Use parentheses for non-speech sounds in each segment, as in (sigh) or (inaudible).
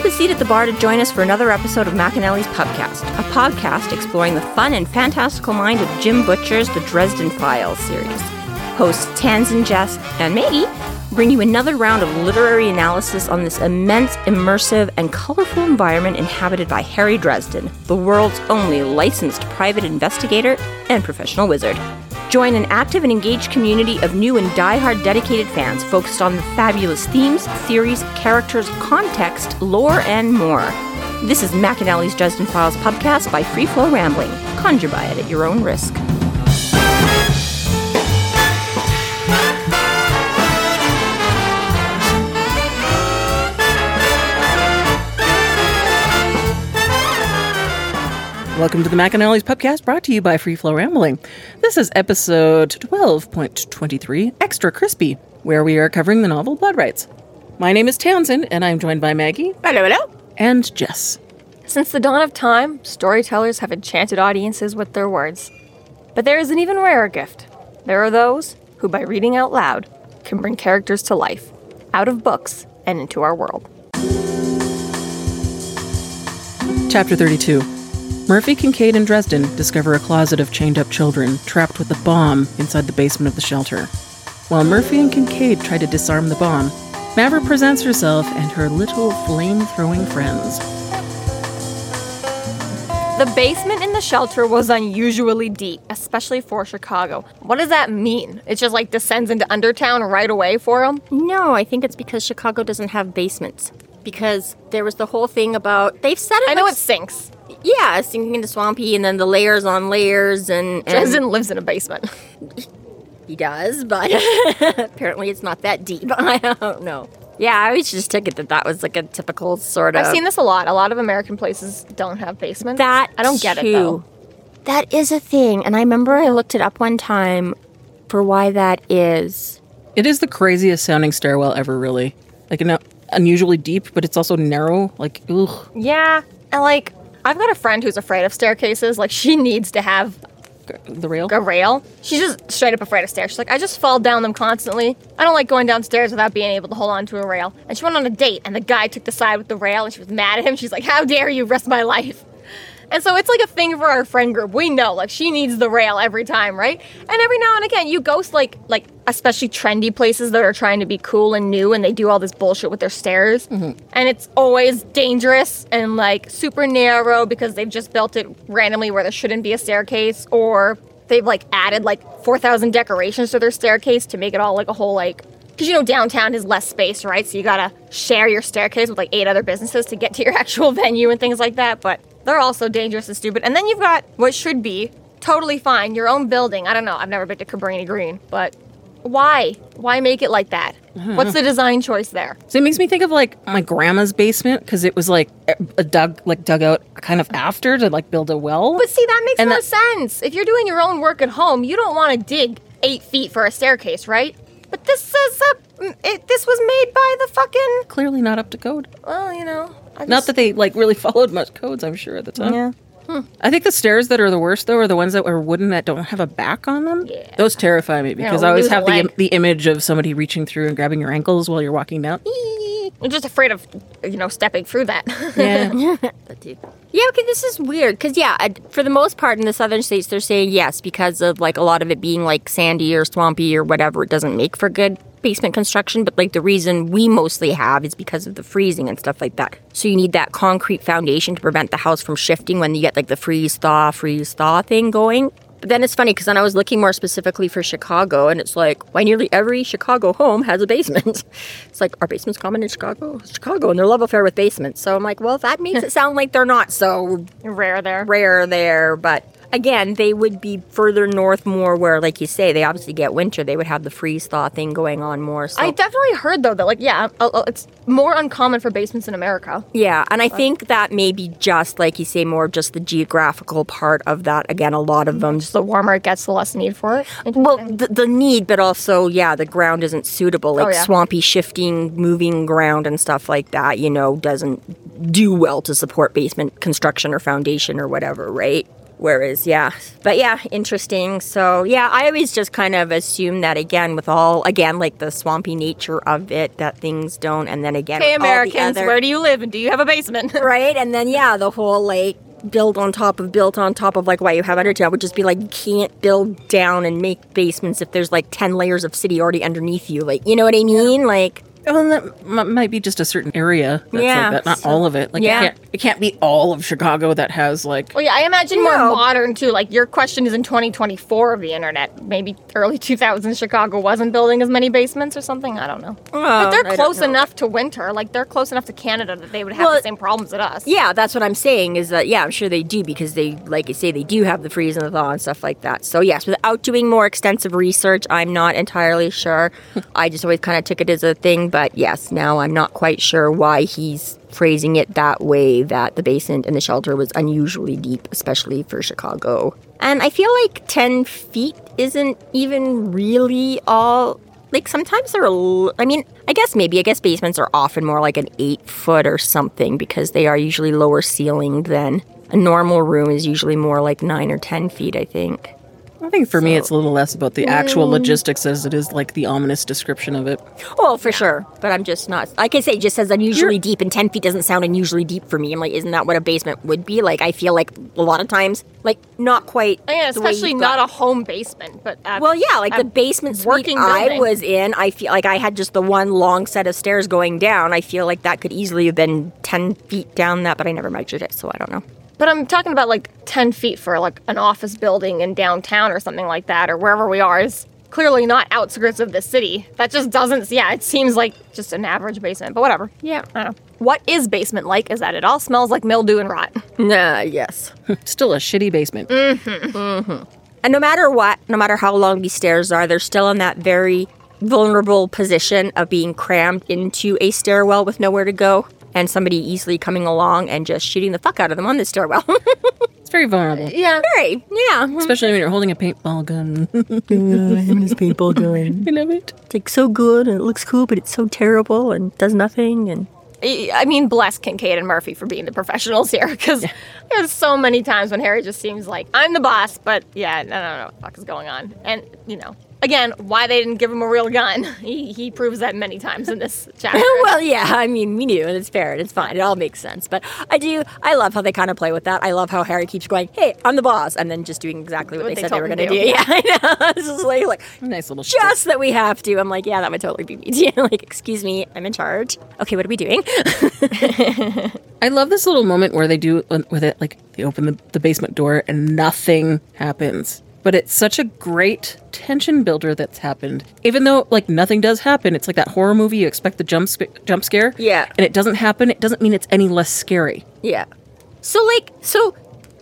up a seat at the bar to join us for another episode of McAnally's Pubcast, a podcast exploring the fun and fantastical mind of Jim Butcher's The Dresden Files series. Hosts Townsend Jess and Maggie bring you another round of literary analysis on this immense, immersive, and colorful environment inhabited by Harry Dresden, the world's only licensed private investigator and professional wizard. Join an active and engaged community of new and die-hard dedicated fans focused on the fabulous themes, theories, characters, context, lore, and more. This is McAnally's Dresden Files podcast by Free Flow Rambling. Conjure by it at your own risk. Welcome to the McAnally's Pubcast, brought to you by Free Flow Rambling. This is episode 12.23, Extra Crispy, where we are covering the novel Blood Rites. My name is Townsend, and I'm joined by Maggie Hello, hello. and Jess. Since the dawn of time, storytellers have enchanted audiences with their words. But there is an even rarer gift. There are those who, by reading out loud, can bring characters to life, out of books and into our world. Chapter 32 Murphy, Kincaid, and Dresden discover a closet of chained up children trapped with a bomb inside the basement of the shelter. While Murphy and Kincaid try to disarm the bomb, Mavra presents herself and her little flame throwing friends. The basement in the shelter was unusually deep, especially for Chicago. What does that mean? It just like descends into Undertown right away for them? No, I think it's because Chicago doesn't have basements. Because there was the whole thing about they've said it. I know like, it sinks. Yeah, sinking into swampy, and then the layers on layers, and, and Dresden lives in a basement. he does, but (laughs) apparently it's not that deep. (laughs) I don't know. Yeah, I always just took it that that was like a typical sort of. I've seen this a lot. A lot of American places don't have basements. That I don't get it though. That is a thing, and I remember I looked it up one time for why that is. It is the craziest sounding stairwell ever, really. Like, an unusually deep, but it's also narrow. Like, ugh. Yeah, and like I've got a friend who's afraid of staircases. Like she needs to have The rail? a rail. She's just straight up afraid of stairs. She's like, I just fall down them constantly. I don't like going downstairs without being able to hold on to a rail. And she went on a date, and the guy took the side with the rail, and she was mad at him. She's like, How dare you risk my life? And so it's like a thing for our friend group. We know, like, she needs the rail every time, right? And every now and again, you ghost like, like especially trendy places that are trying to be cool and new, and they do all this bullshit with their stairs. Mm-hmm. And it's always dangerous and like super narrow because they've just built it randomly where there shouldn't be a staircase, or they've like added like 4,000 decorations to their staircase to make it all like a whole like because you know downtown has less space, right? So you gotta share your staircase with like eight other businesses to get to your (laughs) actual venue and things like that. But they're also dangerous and stupid. And then you've got what should be totally fine, your own building. I don't know. I've never been to Cabrini Green, but why? Why make it like that? What's the design choice there? So it makes me think of like my grandma's basement because it was like a dug, like dug out kind of after to like build a well. But see, that makes And no that- sense. If you're doing your own work at home, you don't want to dig eight feet for a staircase, right? But this says uh, it, this was made by the fucking. Clearly not up to code. Well, you know. I Not that they like really (laughs) followed much codes, I'm sure at the time. Yeah. I think the stairs that are the worst though are the ones that are wooden that don't have a back on them. Yeah. Those terrify me because Yeah, I always have the leg. the image of somebody reaching through and grabbing your ankles while you're walking down. I'm just afraid of, you know, stepping through that. Yeah. (laughs) (laughs) Yeah, okay, this is weird because yeah, I- for the most part in the southern states, they're saying yes because of like a lot of it being like sandy or swampy or whatever. It doesn't make for good basement construction, but like the reason we mostly have is because of the freezing and stuff like that. So you need that concrete foundation to prevent the house from shifting when you get like the freeze thaw, freeze thaw thing going. But then it's funny because then I was looking more specifically for Chicago, and it's like why nearly every Chicago home has a basement. (laughs) it's like our basements common in Chicago, Chicago, and their love affair with basements. So I'm like, well, that makes it sound like they're not so Rare there. rare there, but again, they would be further north more where, like you say, they obviously get winter. They would have the freeze thaw thing going on more. So. I definitely heard though that like yeah, it's more uncommon for basements in America. yeah, and I think that may be just like you say, more just the geographical part of that. Again, a lot of them. Just, The warmer it gets, the less need for it. well, the, the need, but also, yeah, the ground isn't suitable. Like Oh, yeah. swampy, shifting, moving ground and stuff like that. You know, doesn't do well to support basement construction or foundation or whatever, right? Whereas, yeah, but yeah, interesting. So, yeah, I always just kind of assume that again, with all again, like the swampy nature of it, that things don't, and then again, Hey, with all the Americans, other- where do you live and do you have a basement? (laughs) right? And then yeah, the whole like build on top of built on top of like why you have Undertown would just be like you can't build down and make basements if there's like ten layers of city already underneath you. Like you know what I mean? Like Well, that m- might be just a certain area that's Yeah, like that, not so- all of it. Like, yeah. it, can't, it can't be all of Chicago that has, like, Well, yeah, I imagine more No. modern too. Like your question is in 2024 of the internet. Maybe early 2000s Chicago wasn't building as many basements or something. I don't know. but they're don't close enough to winter. Like they're close enough to Canada that they would have Well, the same problems as us. yeah, that's what I'm saying is that yeah, I'm sure they do because they like I say they do have the freeze and the thaw and stuff like that. So yes, without doing more extensive research, I'm not entirely sure. (laughs) I just always kind of took it as a thing, but yes, now I'm not quite sure why he's phrasing it that way that the basement and the shelter was unusually deep, especially for Chicago. And I feel like 10 feet isn't even really all like sometimes they're i mean i guess maybe i guess basements are often more like an eight foot or something because they are usually lower ceilinged than a normal room is usually more like nine or ten feet i think I think for me, it's a little less about the actual mm. logistics as it is like the ominous description of it. oh for sure but i'm just not like i say it just says unusually deep and 10 feet doesn't sound unusually deep for me i'm like isn't that what a basement would be like i feel like a lot of times like not quite And yeah, the way especially you've not got- a home basement, but at, Well, yeah, like the at basement suite working I building. was in, I feel like I had just the one long set of stairs going down. I feel like that could easily have been 10 feet down that, but I never measured it, so I don't know. But I'm talking about like 10 feet for like an office building in downtown or something like that, or wherever we are, is clearly not outskirts of the city. That just doesn't, yeah, it seems like just an average basement, but whatever. Yeah. I don't know. What is basement like is that it all smells like mildew and rot. Nah, yes. (laughs) Still a shitty basement. Mm-hmm. And no matter what, no matter how long these stairs are, they're still in that very vulnerable position of being crammed into a stairwell with nowhere to go. And somebody easily coming along and just shooting the fuck out of them on the stairwell. (laughs) It's very vulnerable. Uh, yeah. Very, yeah. Especially when you're holding a paintball gun. (laughs) him and his paintball gun. (laughs) I love it. It's like so good and it looks cool, but it's so terrible and does nothing. And I I mean, bless Kincaid and Murphy for being the professionals here, because there's so many times when Harry just seems like, I'm the boss, but yeah, I don't know what the fuck is going on. And, you know, again, why they didn't give him a real gun. (laughs) He, he proves that many times in this (laughs) chapter. well, yeah, I mean, we knew, and it's fair, and it's fine. It all makes sense. But I do, I love how they kind of play with that. I love how Harry keeps going, "Hey, I'm the boss," and then just doing exactly what, What they, they said they were going to to do. do. (laughs) Yeah, I know. It's just like, like Nice little shit. just that we have to. I'm like, yeah, that would totally be me. like, excuse me, I'm in charge. Okay, what are we doing? I love this little moment where they do uh, with it, like they open the, the basement door and nothing happens. But it's such a great tension builder that's happened. Even though like nothing does happen, it's like that horror movie you expect the jump jump scare. Yeah. And it doesn't happen. It doesn't mean it's any less scary. Yeah. So like so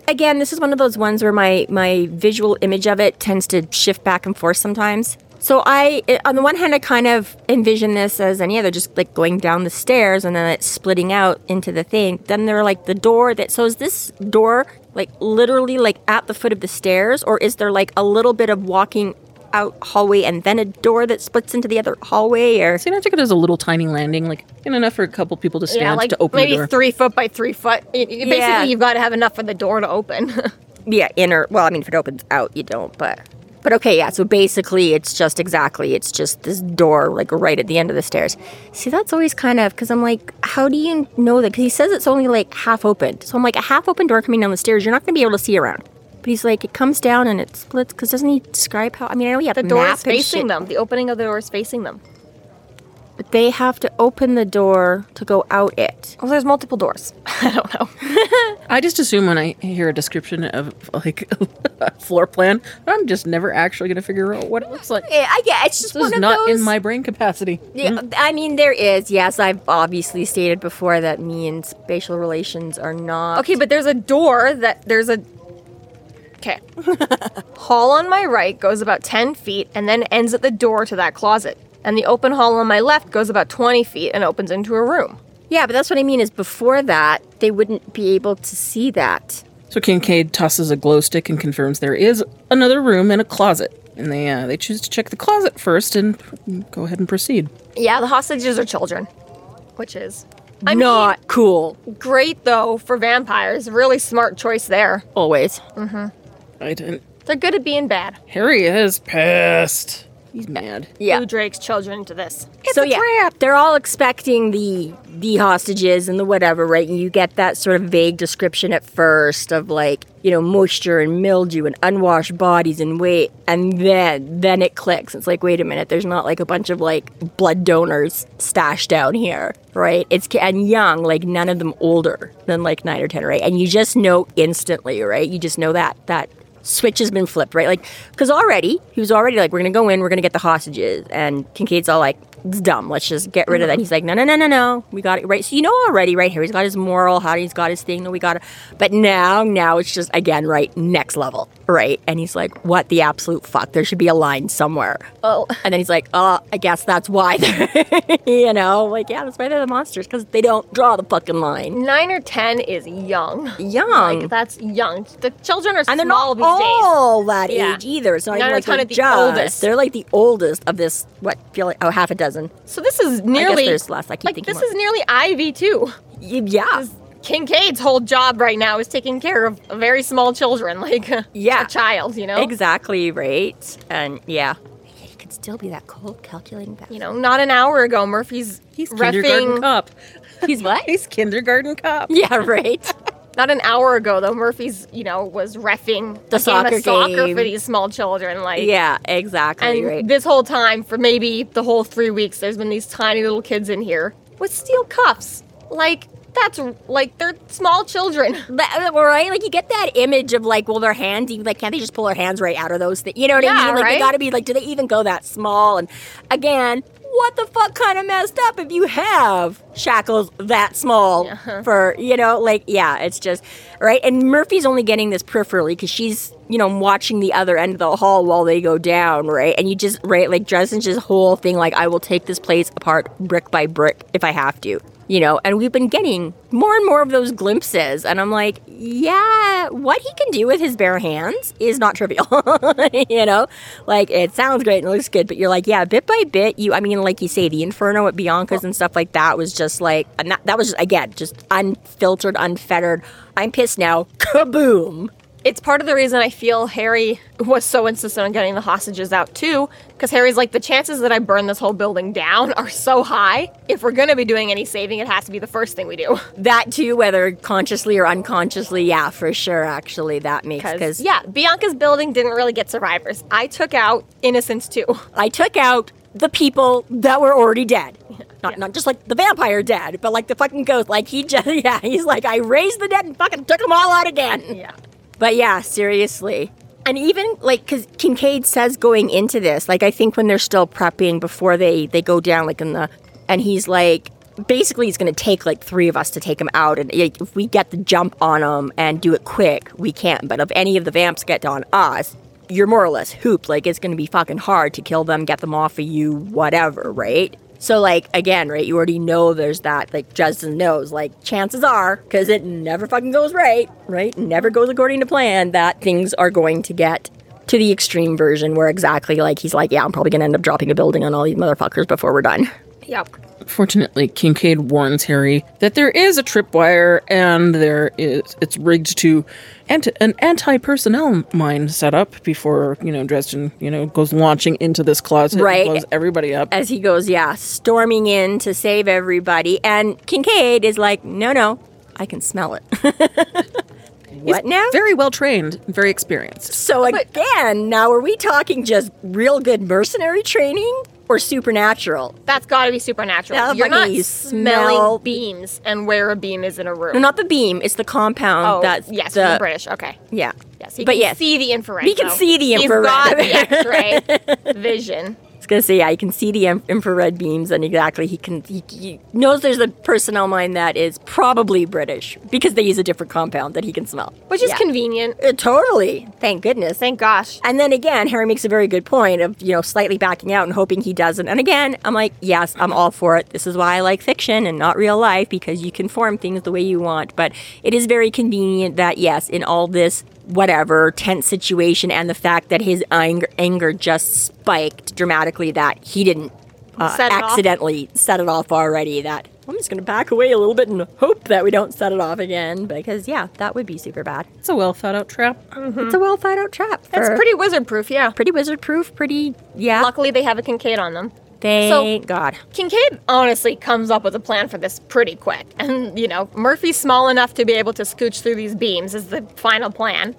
again, this is one of those ones where my my visual image of it tends to shift back and forth sometimes. So I on the one hand I kind of envision this as any other just like going down the stairs and then it's splitting out into the thing. Then there are like the door that so is this door like literally like at the foot of the stairs or is there like a little bit of walking out hallway and then a door that splits into the other hallway or See, I took it as a little tiny landing, like in enough for a couple people to stand yeah, like to open maybe the door. three foot by three foot. Y- y- Basically, Yeah. you've got to have enough for the door to open. (laughs) yeah inner well i mean if it opens out you don't but but okay yeah so basically it's just exactly it's just this door like right at the end of the stairs see that's always kind of because i'm like how do you know that because he says it's only like half open so i'm like a half open door coming down the stairs you're not going to be able to see around but he's like it comes down and it splits because doesn't he describe how i mean i know have the door map is facing them. The opening of the door is facing them. But they have to open the door to go out it Well, there's multiple doors. (laughs) I don't know. (laughs) I just assume when I hear a description of like (laughs) a floor plan, I'm just never actually going to figure out what it looks like. yeah i get it's just This one is of not those in my brain capacity. Yeah, mm. I mean there is. Yes, I've obviously stated before that me and spatial relations are not. Okay, but there's a door that there's a. Okay. hall on my right goes about 10 feet and then ends at the door to that closet. And the open hall on my left goes about 20 feet and opens into a room. Yeah, but that's what I mean. Is before that they wouldn't be able to see that. So Kincaid tosses a glow stick and confirms there is another room and a closet. And they uh, they choose to check the closet first and go ahead and proceed. Yeah, the hostages are children, which is I mean- not cool. Great though for vampires. Really smart choice there. Always. Mhm. I didn't. They're good at being bad. Harry is pissed. He's mad. Yeah. Who Drake's children into this? so yeah, they're all expecting the the hostages and the whatever, right? And you get that sort of vague description at first of like you know moisture and mildew and unwashed bodies and weight, and then then it clicks. It's like wait a minute, there's not like a bunch of like blood donors stashed down here, right? It's and young, like none of them older than like nine or ten, right? And you just know instantly, right? You just know that that switch has been flipped, right? Like, because already he was already like, we're gonna go in, we're gonna get the hostages, and Kincaid's all like, it's dumb. Let's just get rid of that. And he's like, no, no, no, no, no. We got it right. So you know already, right here, he's got his moral, how he's got his thing. No, we got it. But now, now it's just again, right, next level, right? And he's like, what the absolute fuck? There should be a line somewhere. Oh. And then he's like, oh, I guess that's why (laughs) you know, like yeah, that's why they're the monsters because they don't draw the fucking line. Nine or ten is young. Young. Like that's young. The children are and they're not these days. all that Yeah. age either. It's not None even like kind they're of the oldest. They're like the oldest of this. What feel like oh half a dozen. So this is nearly there's less. I keep like thinking this more. is nearly Ivy too. Y- Yeah, Kincaid's whole job right now is taking care of very small children, (laughs) like Yeah. a child, you know. exactly right. And yeah, he could still be that cold, calculating. Bastard. You know, not an hour ago, Murphy's He's kindergarten refing. cop. (laughs) he's what? He's kindergarten cop. yeah, right. (laughs) Not an hour ago though, Murphy's you know was refing The soccer soccer game. for these small children, like yeah, exactly And right. this whole time, for maybe the whole three weeks, there's been these tiny little kids in here with steel cuffs. Like, that's like they're small children. (laughs) That, uh, right? Like you get that image of like, well, their hands, even like, can't they just pull their hands right out of those things? You know what I Yeah, mean? Like they got to be like, do they even go that small? And again, what the fuck kind of messed up if you have shackles that small Yeah. (laughs) Uh-huh. for you know, like yeah, it's just right. And Murphy's only getting this peripherally because she's you know watching the other end of the hall while they go down, right? And you just right like Dresden's just whole thing like, I will take this place apart brick by brick if I have to you know, and we've been getting more and more of those glimpses. And I'm like, yeah, what he can do with his bare hands is not trivial. (laughs) you know, like it sounds great and looks good, but you're like, yeah, bit by bit, you, I mean, like you say, the Inferno at Bianca's and stuff like that was just like, that was, just, again, just unfiltered, unfettered. I'm pissed now. Kaboom. It's part of the reason I feel Harry was so insistent on getting the hostages out too, because Harry's like, the chances that I burn this whole building down are so high. If we're gonna be doing any saving, it has to be the first thing we do. (laughs) That too, whether consciously or unconsciously, yeah, for sure, actually, that makes, Because yeah, Bianca's building didn't really get survivors. I took out innocents too. I took out the people that were already dead. Not, not just like the vampire dead, but like the fucking ghost. Like he just, (laughs) yeah, he's like, I raised the dead and fucking took them all out again. Yeah. But yeah, seriously. And even like, because Kincaid says going into this, like I think when they're still prepping before they they go down, like in the, and he's like, basically he's going to take like three of us to take him out, and like, if we get the jump on him and do it quick, we can. But if any of the vamps get on us, you're more or less hooped. Like it's going to be fucking hard to kill them, get them off of you, whatever, right? So like again, right? You already know there's that. Like Dresden knows. Like chances are, because it never fucking goes right, right? Never goes according to plan. That things are going to get to the extreme version where exactly like he's like, yeah, I'm probably gonna end up dropping a building on all these motherfuckers before we're done. Yep. Fortunately, Kincaid warns Harry that there is a tripwire and there is it's rigged to anti, an anti-personnel mine set up before you know Dresden you know goes launching into this closet Right. and blows everybody up. As he goes, yeah, storming in to save everybody, and Kincaid is like, no, no, I can smell it. (laughs) what now? Very well trained, very experienced. So again, now are we talking just real good mercenary training or supernatural? That's got to be supernatural. That You're not smelling smell- beams and where a beam is in a room. No, not the beam. It's the compound. oh, that's yes, the British. Okay. yeah. Yes, he but can yes, see the infrared. He can though. see the infrared. He's got the X-ray (laughs) vision. Gonna say yeah. You can see the infrared beams, and exactly he can. He, he knows there's a personnel mine that is probably British because they use a different compound that he can smell, Which is Yeah. convenient. Uh, totally. Thank goodness. Thank gosh. And then again, Harry makes a very good point of, you know, slightly backing out and hoping he doesn't. And again, I'm like, yes, I'm all for it. This is why I like fiction and not real life because you can form things the way you want. But it is very convenient that, yes, in all this whatever tense situation and the fact that his anger, anger just spiked dramatically, that he didn't uh, Set it off. accidentally set it off already. That I'm just gonna back away a little bit and hope that we don't set it off again because yeah, that would be super bad. It's a well thought out trap. It's a well thought out trap. It's pretty wizard proof, yeah. pretty wizard proof. Pretty yeah. Luckily, they have a Kincaid on them. Thank God. Kincaid honestly comes up with a plan for this pretty quick. (laughs) And, you know, Murphy's small enough to be able to scooch through these beams is the final plan.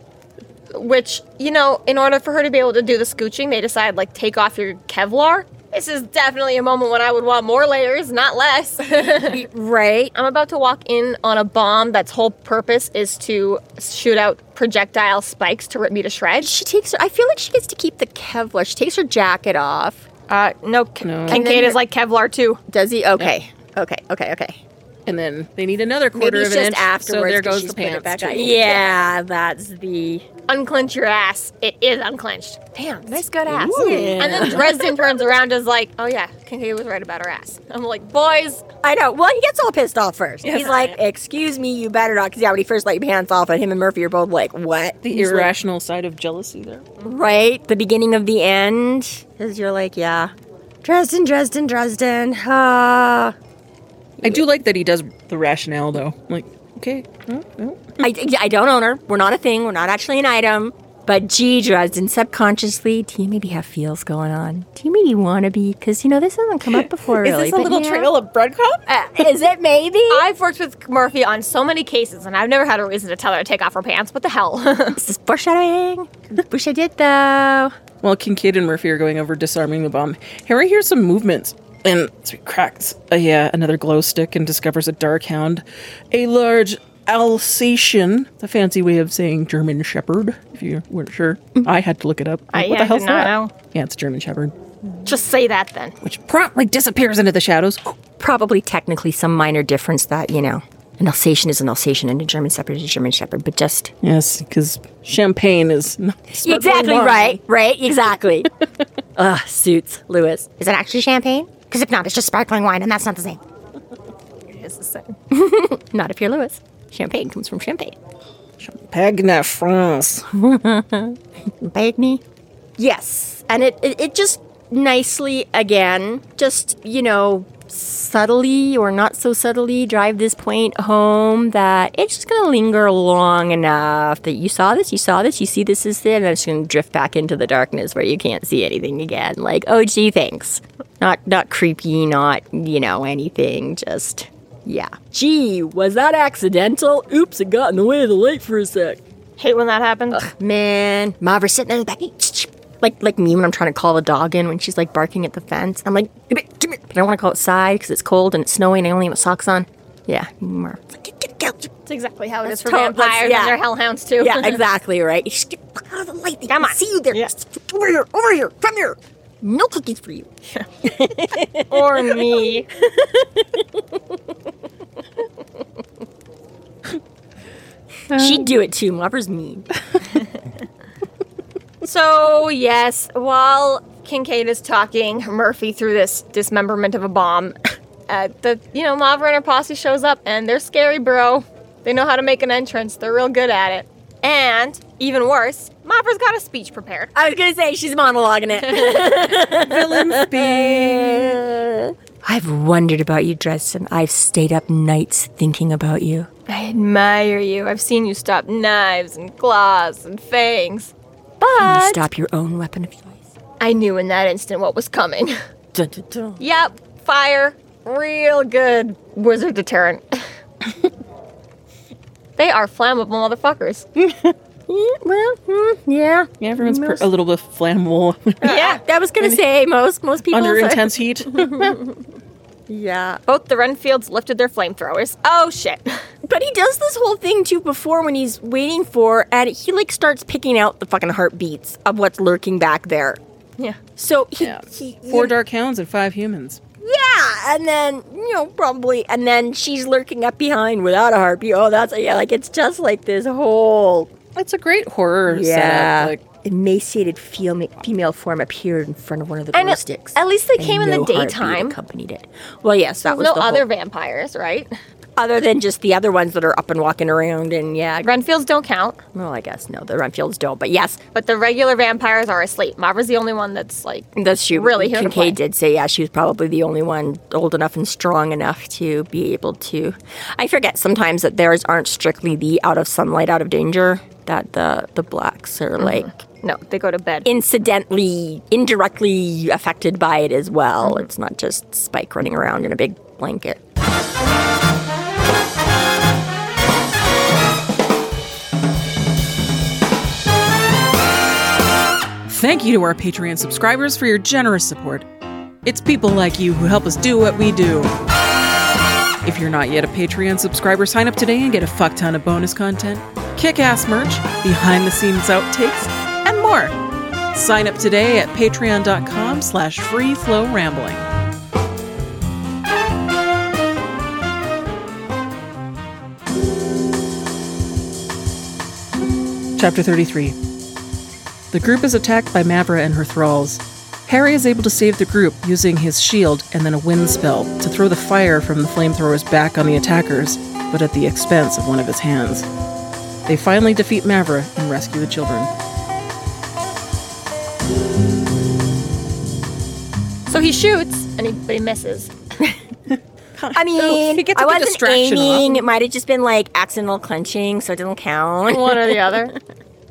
Which, you know, in order for her to be able to do the scooching, they decide, like, take off your Kevlar. This is definitely a moment when I would want more layers, not less. (laughs) Right. I'm about to walk in on a bomb that's whole purpose is to shoot out projectile spikes to rip me to shreds. She takes. Her, I feel like she gets to keep the Kevlar. She takes her jacket off. Uh, no, K- No. Kincaid And then is like Kevlar too. Does he? Okay. Okay. Okay. Okay. And then they need another quarter Maybe of an just inch. afterwards. so there 'cause goes she's the put it pants. back on. Yeah, that's the. Unclench your ass. It is unclenched. Damn, nice good ass. Ooh. And then Dresden turns around and is like, oh yeah, Kincaid was right about her ass. I'm like, boys, I know. Well, he gets all pissed off first. Yes, He's I like, am. "Excuse me, you better not." Because yeah, when he first let your pants off, and him and Murphy are both like, "What?" The He's like, irrational side of jealousy there. right? The beginning of the end is you're like, "Yeah, Dresden, Dresden, Dresden." Ah. I do like that he does the rationale though. Like, okay, well, well. I, I don't own her. We're not a thing. We're not actually an item. But gee, Dresden, subconsciously, do you maybe have feels going on? Do you maybe want to be? Because, you know, this hasn't come up (laughs) before, is this a little yeah. trail of breadcrumb? Uh, is it maybe? (laughs) I've worked with Murphy on so many cases, and I've never had a reason to tell her to take off her pants. What the hell? (laughs) this is foreshadowing. Wish I did, though. While Kincaid and Murphy are going over disarming the bomb, Harry hears some movements and so he cracks uh, yeah, another glow stick and discovers a dark hound, a large Alsatian, the fancy way of saying German Shepherd. If you weren't sure, I had to look it up. I- what yeah, the hell's did not that? know. Yeah, it's German Shepherd, Just say that then. which promptly disappears into the shadows. Probably technically some minor difference that, you know, an Alsatian is an Alsatian and a German Shepherd is a German Shepherd, but just. Yes, because champagne is not (laughs) Exactly right, right, exactly. (laughs) Ugh, suits, Louis. Is it actually champagne? Because if not, it's just sparkling wine, and that's not the same. It is the same. (laughs) Not if you're Louis. Champagne comes from champagne. Champagne France. (laughs) Bagney? Yes. And it, it, it just nicely, again, just, you know, subtly or not so subtly drive this point home that it's just going to linger long enough that you saw this, you saw this, you see this is there, and then it's going to drift back into the darkness where you can't see anything again. Like, oh, gee, thanks. Not, not creepy, not, you know, anything, just, yeah. Gee, was that accidental? Oops, it got in the way of the light for a sec. Hate when that happens. Man, Mavra's sitting in the back. Like like me when I'm trying to call the dog in when she's like barking at the fence. I'm like, come here, come here. But I don't want to go outside because it's cold and it's snowing. And I only have socks on. Yeah, Marv. Like, get, get, get. That's exactly how it is for tot- vampires yeah. and their hellhounds too. Yeah, (laughs) exactly right. You just get out of the light. They Come on. see you there. Yeah. Over here, over here, come here. No cookies for you. (laughs) or me. (laughs) She'd do it too. Mavra's mean. So, yes, while Kincaid is talking Murphy through this dismemberment of a bomb, (coughs) uh, the, you know, Mavra and her posse shows up and they're scary, bro. They know how to make an entrance. They're real good at it. And, even worse, Mavra's got a speech prepared. I was gonna say she's monologuing it. (laughs) Villain speech. I've wondered about you, Dresden. I've stayed up nights thinking about you. I admire you. I've seen you stop knives and claws and fangs. Can you stop your own weapon of choice? I knew in that instant what was coming. (laughs) Dun, dun, dun. yep, fire. Real good wizard deterrent. (laughs) they are flammable motherfuckers. (laughs) Well, mm, yeah. Yeah, everyone's per- a little bit flammable Yeah, I was gonna say most most people under intense heat. Yeah, Both the Renfields lifted their flamethrowers. Oh shit. But he does this whole thing too before when he's waiting for, and he like starts picking out the fucking heartbeats of what's lurking back there. Yeah. So he, Yeah. he Four dark hounds and five humans. yeah, and then you know probably, and then she's lurking up behind without a heartbeat. Oh, that's yeah, like it's just like this whole It's a great horror yeah. setup. Like, emaciated female, female form appeared in front of one of the And glow at- sticks. at least they and came in the no heartbeat daytime. Accompanied it. Well, yes, that was no the other whole- vampires, right? Other than just the other ones that are up and walking around, and yeah, Renfields don't count, well, I guess no, the Renfields don't. But yes, but the regular vampires are asleep. Mavra's the only one that's like that's true. Really here Kincaid did say, yeah, she was probably the only one old enough and strong enough to be able to. I forget sometimes that theirs aren't strictly the out of sunlight, out of danger. That the the blacks are mm-hmm. like no, they go to bed. incidentally, indirectly affected by it as well. Mm-hmm. It's not just Spike running around in a big blanket. Thank you to our Patreon subscribers for your generous support. It's people like you who help us do what we do. If you're not yet a Patreon subscriber, sign up today and get a fuck ton of bonus content, kick ass merch, behind the scenes outtakes, and more. Sign up today at patreon.com slash free flow rambling. Chapter 33 The group is attacked by Mavra and her thralls. Harry is able to save the group using his shield and then a wind spell to throw the fire from the flamethrowers back on the attackers, but at the expense of one of his hands. They finally defeat Mavra and rescue the children. so he shoots, and he but he misses. (laughs) I mean, he gets I a wasn't distraction off. aiming. It might have just been like accidental clenching, so it doesn't count. One or the (laughs) other.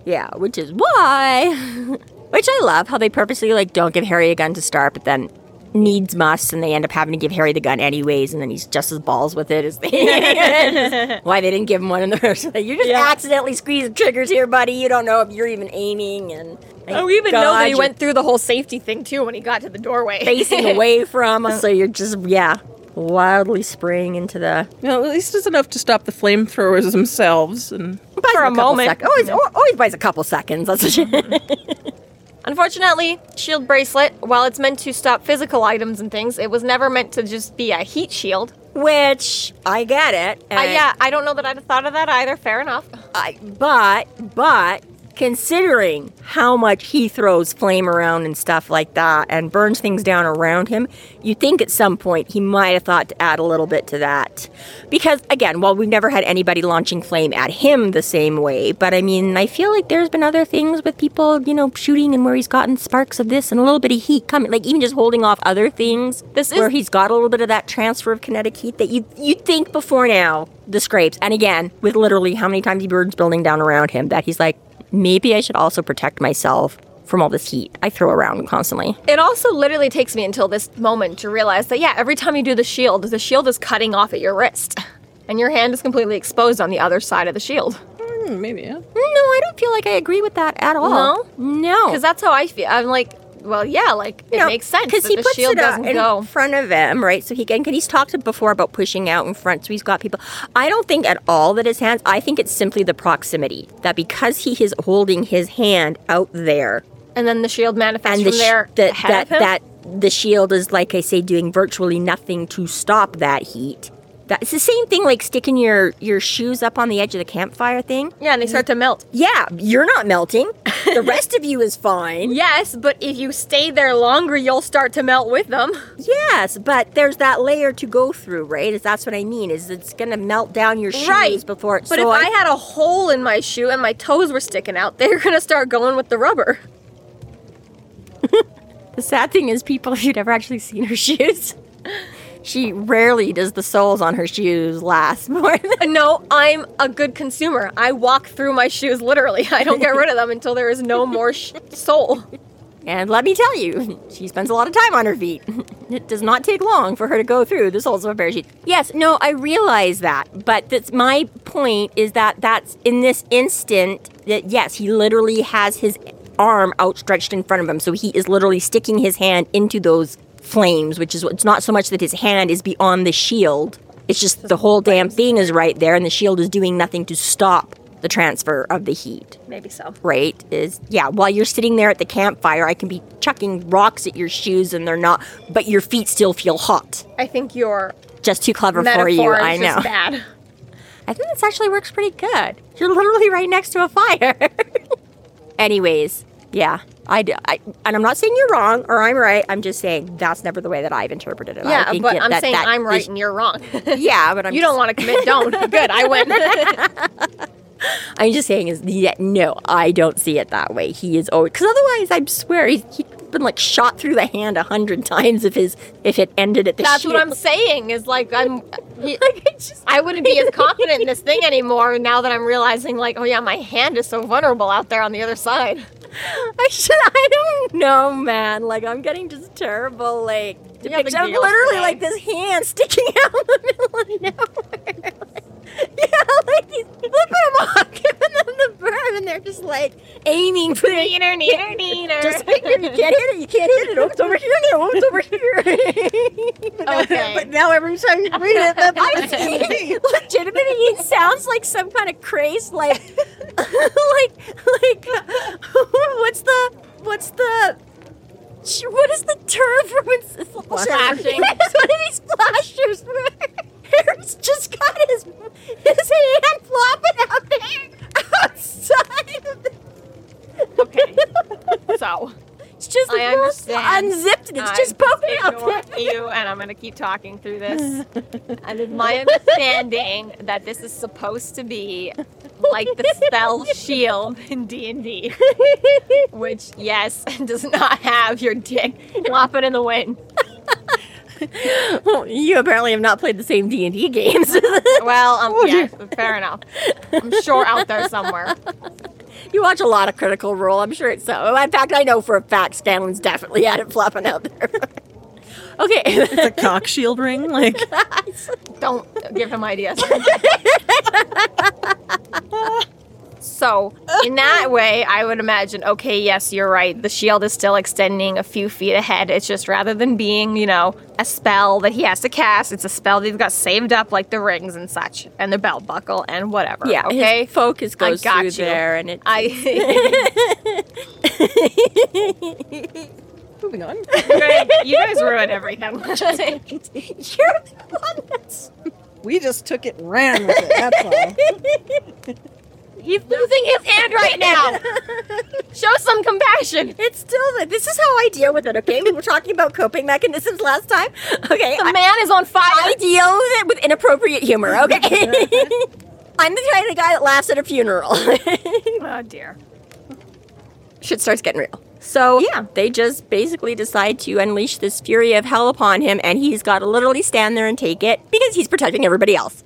Yeah, which is why. (laughs) which I love how they purposely like don't give Harry a gun to start, but then needs must, and they end up having to give Harry the gun anyways, and then he's just as balls with it as they. (laughs) why they didn't give him one in the (laughs) first place? You're just Yeah. accidentally squeezing triggers here, buddy. You don't know if you're even aiming, and Oh, we even know that he God, went through the whole safety thing too when he got to the doorway. facing away from us, so you're just yeah, wildly spraying into the Well, at least it's enough to stop the flamethrowers themselves. And buys For him a moment. sec- always, always buys a couple seconds. That's what you- (laughs) Unfortunately, shield bracelet, while it's meant to stop physical items and things, it was never meant to just be a heat shield. which I get it. Uh, yeah, I don't know that I'd have thought of that either. Fair enough. I, but but considering how much he throws flame around and stuff like that and burns things down around him, you think at some point he might have thought to add a little bit to that. Because again, while we've never had anybody launching flame at him the same way, but I mean, I feel like there's been other things with people, you know, shooting and where he's gotten sparks of this and a little bit of heat coming, like even just holding off other things. This is- where he's got a little bit of that transfer of kinetic heat that you you'd think before now the scrapes. And again, with literally how many times he burns building down around him that he's like, maybe I should also protect myself from all this heat I throw around constantly. It also literally takes me until this moment to realize that, yeah, every time you do the shield, the shield is cutting off at your wrist. And your hand is completely exposed on the other side of the shield. hmm, maybe, yeah. No, I don't feel like I agree with that at all. No? no, Because that's how I feel. I'm like, well, yeah, like, it makes sense. because he the puts shield it uh, doesn't in go. front of him, right? So he can. He's talked before about pushing out in front, so he's got people. I don't think at all that his hands. I think it's simply the proximity that because he is holding his hand out there, And then the shield manifests and the from sh- there that ahead that that the shield is like I say, doing virtually nothing to stop that heat. That it's the same thing like sticking your your shoes up on the edge of the campfire thing. yeah, and they start to melt. Yeah, you're not melting. The rest of you is fine. Yes, but if you stay there longer, you'll start to melt with them. Yes, but there's that layer to go through, right? Is that's what I mean? Is it's gonna melt down your shoes Right. before it. But so if I, had a hole in my shoe and my toes were sticking out, they're (laughs) gonna start going with the rubber. (laughs) the sad thing is, people, if you've never actually seen her (laughs) shoes, she rarely does the soles on her shoes last (laughs) more than. No, I'm a good consumer. I walk through my shoes literally. I don't get rid of them until there is no more sh- sole. And let me tell you, she spends a lot of time on her feet. (laughs) It does not take long for her to go through the soles of a pair of shoes. Yes, no, I realize that, but that's my point is that that's in this instant that yes, he literally has his arm outstretched in front of him, so he is literally sticking his hand into those flames, which is it's not so much that his hand is beyond the shield. It's just the whole damn thing is right there, and the shield is doing nothing to stop the transfer of the heat Maybe so. right is yeah while you're sitting there at the campfire i can be chucking rocks at your shoes and they're not but your feet still feel hot I think you're just too clever for you is i know just bad. i think this actually works pretty good (laughs) you're literally right next to a fire (laughs) anyways Yeah, I, I- and I'm not saying you're wrong or I'm right. I'm just saying that's never the way that I've interpreted it. I Yeah, think but that- I'm that- saying that I'm right is- and you're wrong. (laughs) yeah, but I'm you don't want to commit, don't. (laughs) Good, I win. (laughs) I'm just saying is yeah, no, I don't see it that way. He is always because otherwise, I swear he's, he's been like shot through the hand a hundred times if his if it ended at the. That's what I'm saying. Is like I'm. (laughs) He, Like, I just I wouldn't be as (laughs) confident in this thing anymore now that I'm realizing, like, oh yeah, my hand is so vulnerable out there on the other side. I should. I don't know, man. Like I'm getting just terrible. Like You have depiction of the literally deals like this hand sticking (laughs) out in the middle of nowhere. (laughs) yeah, like he's look at him all giving them the bird, and they're just like aiming for the. Neener, neener, (laughs) neener. Just you can't hit it. You can't hit it. Oh, it's over here now. Oh, it's over here. (laughs) but, now, Okay. but now every time you read it, that I legitimately it sounds like some kind of craze, like, like, like, what's the, what's the. What is the term for when s- Flashing. Yes, what are these flashers Harry's just got his his hand flopping out there outside of the Okay. So It's just I understand. unzipped and it's I'm just poking out there. you, and I'm gonna keep talking through this. (laughs) and it's my understanding that this is supposed to be like the spell (laughs) shield in D and D, (laughs) which yes does not have your dick flopping in the wind. Well, you apparently have not played the same D and D games. (laughs) Well, um, yeah, fair enough. I'm sure out there somewhere. (laughs) you watch a lot of Critical Role. I'm sure it's so. In fact, I know for a fact Scanlan's definitely had it flopping out there. (laughs) okay. The cock shield ring, like Don't give him ideas. So, in that (laughs) way, I would imagine, okay, yes, you're right. The shield is still extending a few feet ahead. It's just rather than being, you know, a spell that he has to cast, it's a spell that he's got saved up, like the rings and such, and the belt buckle and whatever. yeah. Okay. His focus I goes got through you. there, and it. I. (laughs) moving on. you guys ruin everything. (laughs) You're the one that's. We just took it and ran with it. That's all. He's losing his hand right now. (laughs) Show some compassion. It's still that. This is how I deal with it. Okay, we were talking about coping mechanisms last time. Okay, The I- man is on fire. I deal with it with inappropriate humor, (laughs) okay? (laughs) I'm the kind of guy that laughs at a funeral. oh dear. Shit starts getting real. So, yeah, they just basically decide to unleash this fury of hell upon him, and he's got to literally stand there and take it because he's protecting everybody else.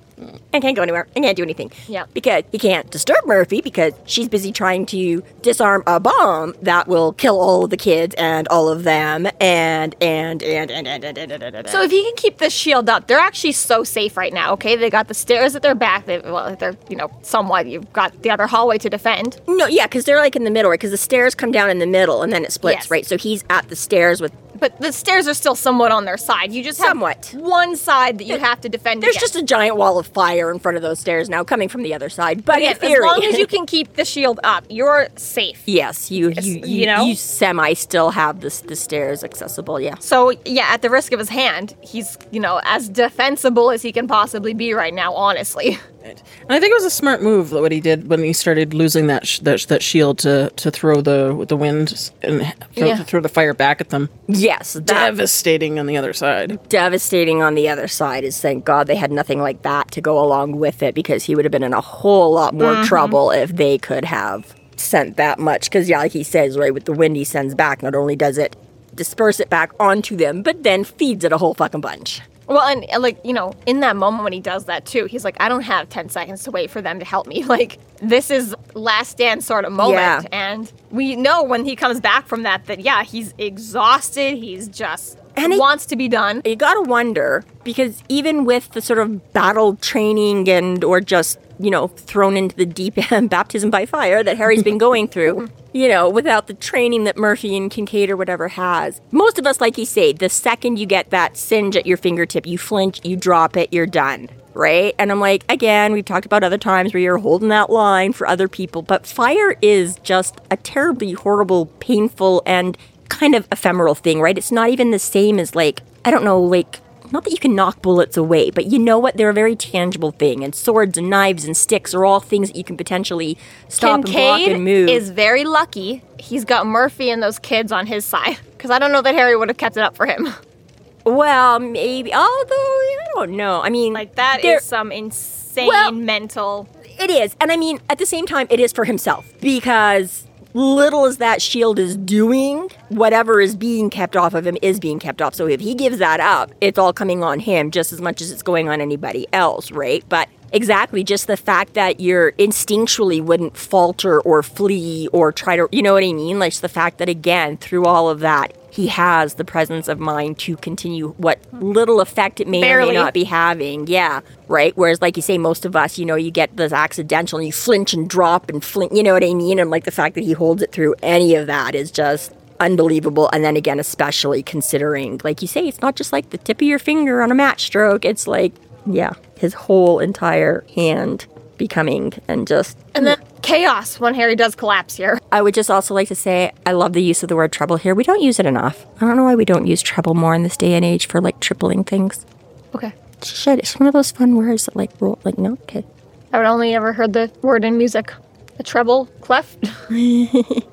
And can't go anywhere and can't do anything. Yeah. Because he can't disturb Murphy because she's busy trying to disarm a bomb that will kill all of the kids and all of them and and and and and and and, and, and, and. So if he can keep this shield up, they're actually so safe right now. Okay, they got the stairs at their back. They well, they're you know somewhat. You've got the other hallway to defend. No, yeah, because they're like in the middle, right? Because the stairs come down in the middle and then it splits, Yes. right? So he's at the stairs with. But the stairs are still somewhat on their side. You just have Somewhat. one side that you have to defend. There's against. just a giant wall of fire in front of those stairs now, coming from the other side. But Again, in theory, as long as you (laughs) can keep the shield up, you're safe. yes, you you you, you know? you semi still have this the stairs accessible. Yeah. So yeah, at the risk of his hand, he's you know as defensible as he can possibly be right now. Honestly, And I think it was a smart move that what he did when he started losing that sh- that, sh- that shield to, to throw the the wind and h- throw, Yeah. to throw the fire back at them. Yes, that Devastating on the other side. devastating on the other side is thank God they had nothing like that to go along with it because he would have been in a whole lot more Mm-hmm. trouble if they could have sent that much. Because, yeah, like he says, right, with the wind he sends back, not only does it disperse it back onto them, but then feeds it a whole fucking bunch. Well, and uh, like, you know, in that moment when he does that too, he's like, I don't have 10 seconds to wait for them to help me. (laughs) Like, this is last stand sort of moment. Yeah. And we know when he comes back from that, that yeah, he's exhausted. He's just And it wants to be done. you gotta wonder because even with the sort of battle training and or just you know thrown into the deep (laughs) end baptism by fire that harry's been (laughs) going through you know without the training that murphy and kincaid or whatever has most of us like you say the second you get that singe at your fingertip you flinch you drop it you're done right and i'm like again we've talked about other times where you're holding that line for other people but fire is just a terribly horrible painful and kind of ephemeral thing right it's not even the same as like i don't know like not that you can knock bullets away, but you know what? They're a very tangible thing. And swords and knives and sticks are all things that you can potentially stop and block and move. is very lucky. He's got Murphy and those kids on his side. Because I don't know that Harry would have kept it up for him. (laughs) well, maybe. Although, I don't know. I mean, Like that is some insane Well- mental. It is. And I mean, at the same time, it is for himself because little as that shield is doing, whatever is being kept off of him is being kept off. So if he gives that up, it's all coming on him just as much as it's going on anybody else, right? But exactly, just the fact that you're instinctually wouldn't falter or flee or try to, you know what I mean? Like the fact that, again, through all of that, he has the presence of mind to continue what little effect it may or may not be having. Yeah, right. Whereas, like you say, most of us, you know, you get this accidental and you flinch and drop and flink. You know what I mean? And like the fact that he holds it through any of that is just unbelievable. And then again, especially considering, like you say, it's not just like the tip of your finger on a match stroke. It's like, yeah, his whole entire hand becoming and just And then chaos when Harry does collapse here. I would just also like to say I love the use of the word trouble here. We don't use it enough. I don't know why we don't use trouble more in this day and age for like tripling things. Okay. Shit, it's one of those fun words that like roll like no okay. I would only ever heard the word in music. A treble clef. (laughs)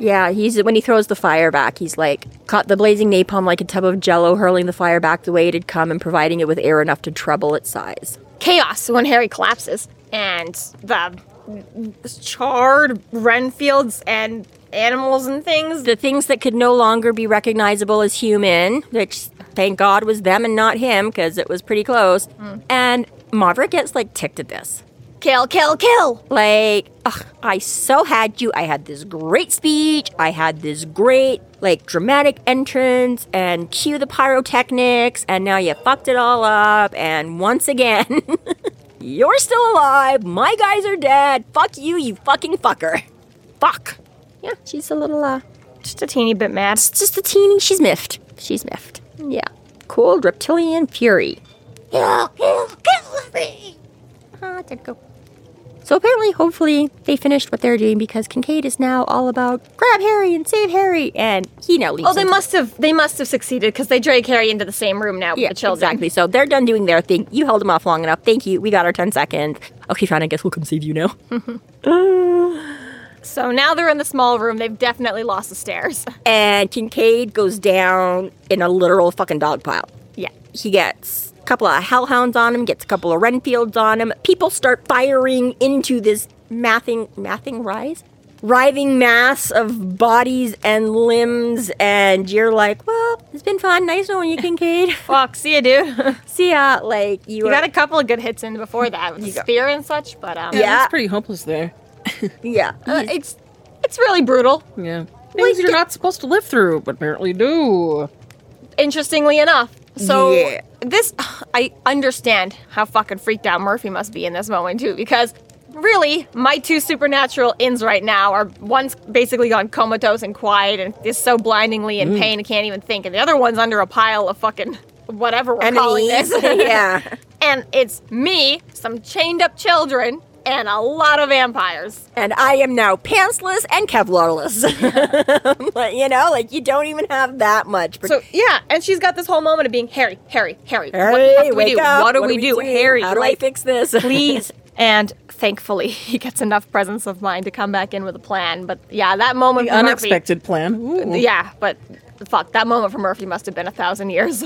Yeah, he's when he throws the fire back, he's like caught the blazing napalm like a tub of jello, hurling the fire back the way it had come and providing it with air enough to treble its size. chaos when Harry collapses, and the charred Renfields and animals and things. The things that could no longer be recognizable as human, which thank God was them and not him, because it was pretty close. Hmm. And Mavra gets like ticked at this. Kill, kill, kill! Like, ugh, I so had you. I had this great speech. I had this great, like, dramatic entrance and cue the pyrotechnics, and now you fucked it all up. And once again, (laughs) you're still alive. My guys are dead. Fuck you, you fucking fucker. Fuck. Yeah, she's a little, uh, Just a teeny bit mad. it's just a teeny. She's miffed. She's miffed. Yeah. Cold reptilian fury. Kill me. Ah, there go. So apparently, hopefully, they finished what they're doing because Kincaid is now all about grab Harry and save Harry, and he now leaves. Oh, they must have. They must have succeeded because they drag Harry into the same room now Yeah, with the children. exactly. So they're done doing their thing. You held them off long enough. Thank you. We got our ten seconds. Okay, fine. I guess we'll come save you now. (laughs) So now they're in the small room. They've definitely lost the stairs. (laughs) and Kincaid goes down in a literal fucking dog pile. yeah. he gets a couple of hellhounds on him, gets a couple of Renfields on him. People start firing into this mathing, mathing rise? Writhing mass of bodies and limbs, and you're like, well, it's been fun. Nice knowing you, Kincaid. (laughs) Fuck. See ya, dude. (laughs) See ya. Like, you, You are- got a couple of good hits in before that with the spear and such, but um, Yeah. it's pretty hopeless there. (laughs) Yeah. uh, it's it's really brutal. Yeah. Things you're not supposed to live through, but apparently do. Interestingly enough, so Yeah. This (sighs) I understand how fucking freaked out Murphy must be in this moment too, because really my two supernatural ins right now are one's basically gone comatose and quiet and is so blindingly in mm. pain and can't even think, and the other one's under a pile of fucking (laughs) whatever we're calling this. (laughs) yeah. and it's me, some chained up children, and a lot of vampires. And I am now pantsless and Kevlarless. (laughs) but, you know, like, you don't even have that much. So yeah, and she's got this whole moment of being Harry, Harry, Harry. Harry, what the fuck do we wake do? up. What do we do, Harry? How do like, I fix this? (laughs) please. And thankfully, (laughs) he gets enough presence of mind to come back in with a plan. But yeah, that moment The for Murphy- unexpected plan. Ooh. yeah, but fuck, that moment for Murphy must have been a thousand years.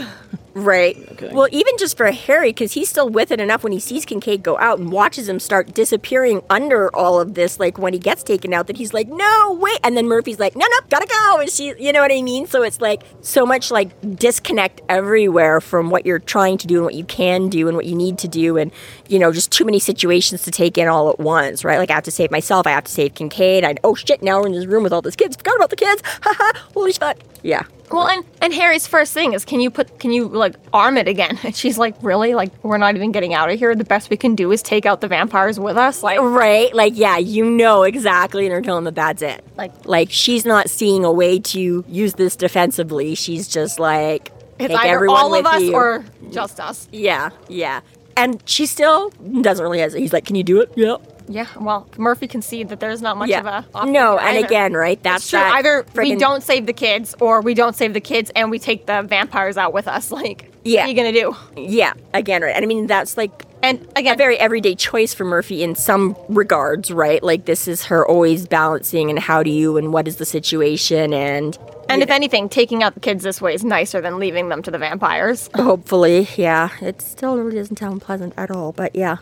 Right. Okay. Well, even just for Harry, because he's still with it enough when he sees Kincaid go out and watches him start disappearing under all of this, like when he gets taken out, that he's like, no, wait. And then Murphy's like, no, no, gotta go. And she, you know what I mean? So it's like so much like disconnect everywhere from what you're trying to do and what you can do and what you need to do. And, you know, just too many situations to take in all at once, right? Like I have to save myself. I have to save Kincaid. I, oh shit, now we're in this room with all these kids. Forgot about the kids. (laughs) Haha. Holy shit. Yeah. well, and and Harry's first thing is, can you put, can you like arm it again? (laughs) And she's like, really? Like we're not even getting out of here. The best we can do is take out the vampires with us. Like Right? Like, yeah, you know exactly, and are telling that that's it. Like- like she's not seeing a way to use this defensively. She's just like, it's take either everyone all of us you. or just us. yeah, yeah. And she still doesn't really hesitate. He's like, "Can you do it?" Yeah. Yeah. Well, Murphy conceded that there's not much Yeah. of a no, and either. again, right? That's true. that Either we don't save the kids, or we don't save the kids and we take the vampires out with us. (laughs) Like, Yeah. What are you gonna do? Yeah, again, right. And I mean, that's like And a again, very everyday choice for Murphy in some regards, right? Like this is her always balancing and how do you and what is the situation and and if anything, taking out the kids this way is nicer than leaving them to the vampires. hopefully, yeah, it still really doesn't sound pleasant at all, but yeah.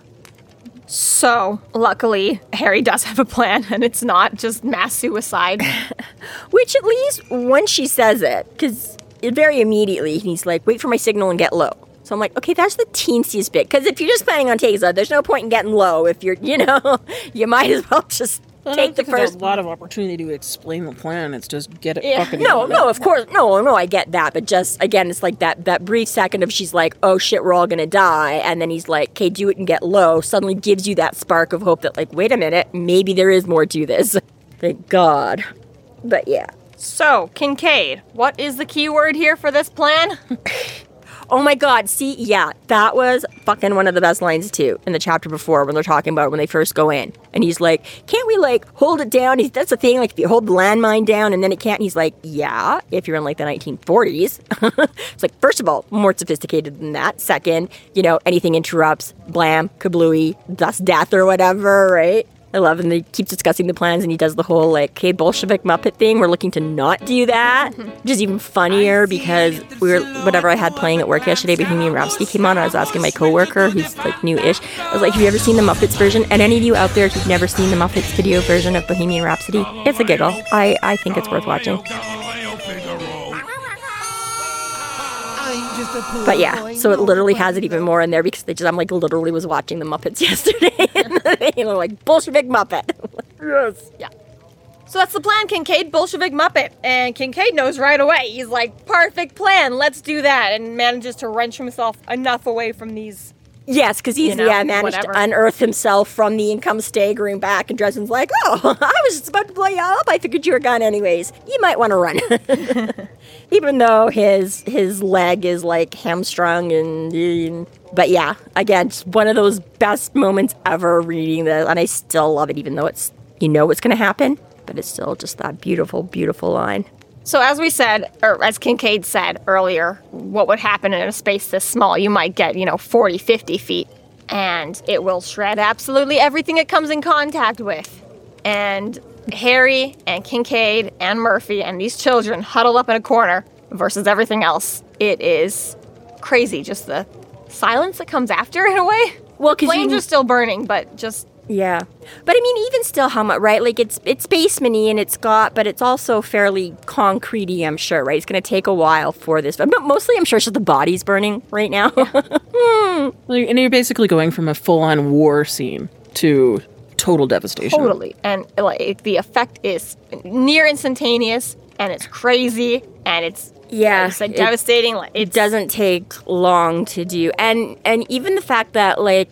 So, luckily, Harry does have a plan, and it's not just mass suicide. (laughs) Which at least when she says it, because very immediately he's like, wait for my signal and get low. So I'm like, okay, that's the teensiest bit. Because if you're just planning on taking it, there's no point in getting low. If you're, you know, (laughs) you might as well just take the There's first a lot of opportunity to explain the plan. It's just get it Yeah. fucking No, done. no, of course, no, no, I get that, but just again, it's like that that brief second of she's like, "Oh shit, we're all gonna die," and then he's like, "Okay, do it and get low." Suddenly gives you that spark of hope that like, wait a minute, maybe there is more to this. (laughs) Thank God. But yeah. so, Kincaid, what is the key word here for this plan? (laughs) Oh my God. See, yeah, that was fucking one of the best lines too in the chapter before when they're talking about when they first go in, and he's like, "Can't we like hold it down?" He's, That's the thing. Like if you hold the landmine down and then it can't. He's like, "Yeah, if you're in like the 1940s." (laughs) it's like first of all, more sophisticated than that. Second, you know, anything interrupts, blam, kablooey, dust death or whatever, right? I love and they keep discussing the plans and he does the whole like okay Bolshevik Muppet thing. We're looking to not do that. Mm-hmm. Which is even funnier because we were whatever I had playing at work yesterday, Bohemian Rhapsody came on I was asking my coworker who's like new-ish. I was like, Have you ever seen the Muppets version? And any of you out there who've never seen the Muppets video version of Bohemian Rhapsody, it's a giggle. I, I think it's worth watching. But yeah, so it literally has it even more in there because they just I'm like literally was watching the Muppets (laughs) yesterday. (laughs) you know, like Bolshevik Muppet. (laughs) yes. Yeah. So that's the plan, Kincaid, Bolshevik Muppet. And Kincaid knows right away. He's like, perfect plan, let's do that. And manages to wrench himself enough away from these. Yes, because he's You know, yeah managed whatever. to unearth himself from the income staggering back, and Dresden's like, "Oh, (laughs) I was just about to blow you up. I figured you were gone anyways. You might want to run." (laughs) Even though his his leg is like hamstrung and, and- but yeah, again, it's one of those best moments ever reading this, and I still love it, even though it's you know what's going to happen, but it's still just that beautiful, beautiful line. So, as we said, or as Kincaid said earlier, what would happen in a space this small? You might get, you know, 40, 50 feet, and it will shred absolutely everything it comes in contact with. And Harry and Kincaid and Murphy and these children huddle up in a corner versus everything else. It is crazy, just the silence that comes after in a way. Well, 'cause flames you- are still burning, but just Yeah, but I mean, even still, how much? Right? Like it's it's basementy and it's got, but it's also fairly concretey. I'm sure, right? It's going to take a while for this, but mostly, I'm sure, it's just the body's burning right now. (laughs) Hmm. Like, and you're basically going from a full-on war scene to total devastation. Totally. And like the effect is near instantaneous and it's crazy and it's Yeah, it's like it- devastating. Like it doesn't take long to do, and and even the fact that like.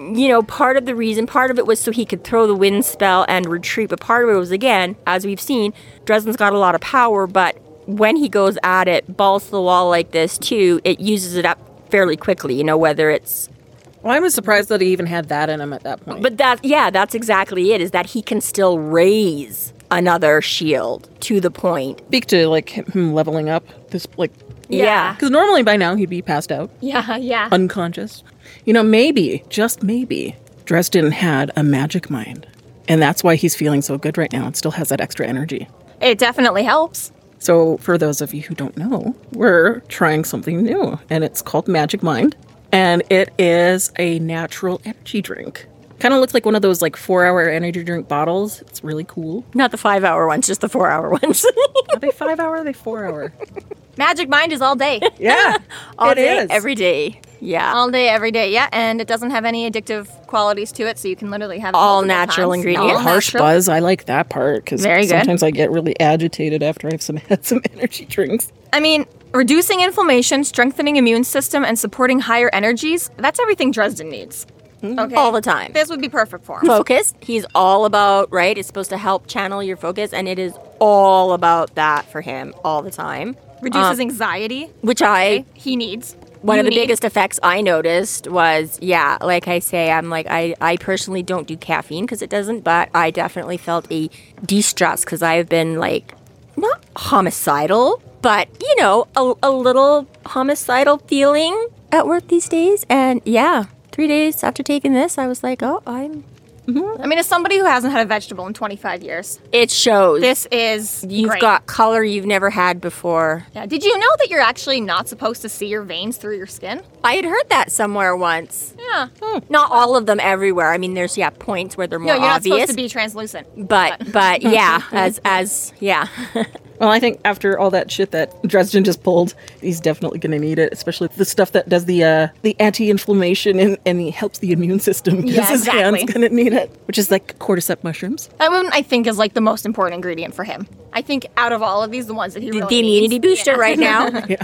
You know, part of the reason, part of it was so he could throw the wind spell and retreat, but part of it was again, as we've seen, Dresden's got a lot of power, but when he goes at it, balls to the wall like this too, it uses it up fairly quickly. You know, whether it's Well, I was surprised that he even had that in him at that point. But that, yeah, that's exactly it. Is that he can still raise another shield to the point. speak to like him leveling up this like Yeah. because normally by now he'd be passed out, yeah, yeah. unconscious. You know, maybe just maybe Dresden had a magic mind, and that's why he's feeling so good right now and still has that extra energy. it definitely helps. So, for those of you who don't know, we're trying something new, and it's called Magic Mind, and it is a natural energy drink. Kind of looks like one of those like four-hour energy drink bottles. It's really cool. Not the five hour ones, just the four hour (laughs) ones. Are they five-hour? Are they four-hour? Magic Mind is all day. (laughs) Yeah, All it day, is. every day. Yeah. all day, every day. Yeah, and it doesn't have any addictive qualities to it, so you can literally have it All natural times. ingredients. Oh, all harsh natural. buzz. I like that part because sometimes I get really agitated after I've some (laughs) had some energy drinks. I mean, reducing inflammation, strengthening immune system, and supporting higher energies, that's everything Dresden needs. Okay. All the time. This would be perfect for him. Focus. He's all about, right? It's supposed to help channel your focus, and it is all about that for him all the time. Reduces Um, anxiety. which I He needs. one You of the need. biggest effects I noticed was, yeah, like I say, I'm like, I, I personally don't do caffeine because it doesn't, but I definitely felt a de stress because I've been like, not homicidal, but you know, a, a little homicidal feeling at work these days. And yeah, three days after taking this, I was like, oh, I'm. Mm-hmm. I mean, as somebody who hasn't had a vegetable in 25 years, It shows. this is You've great. got color you've never had before. Yeah. Did you know that you're actually not supposed to see your veins through your skin? I had heard that somewhere once. Yeah. Hmm. Not all of them everywhere. I mean, there's yeah points where they're more No, you're not obvious. supposed to be translucent. but but yeah, (laughs) as as yeah. (laughs) Well, I think after all that shit that Dresden just pulled, he's definitely going to need it, especially the stuff that does the uh, the anti-inflammation and, and he helps the immune system. Yeah, his exactly. hand's going to need it, which is like cordyceps mushrooms. That one I think is like the most important ingredient for him. I think out of all of these, the ones that he really the immunity needs- booster Yeah. right (laughs) now. (laughs)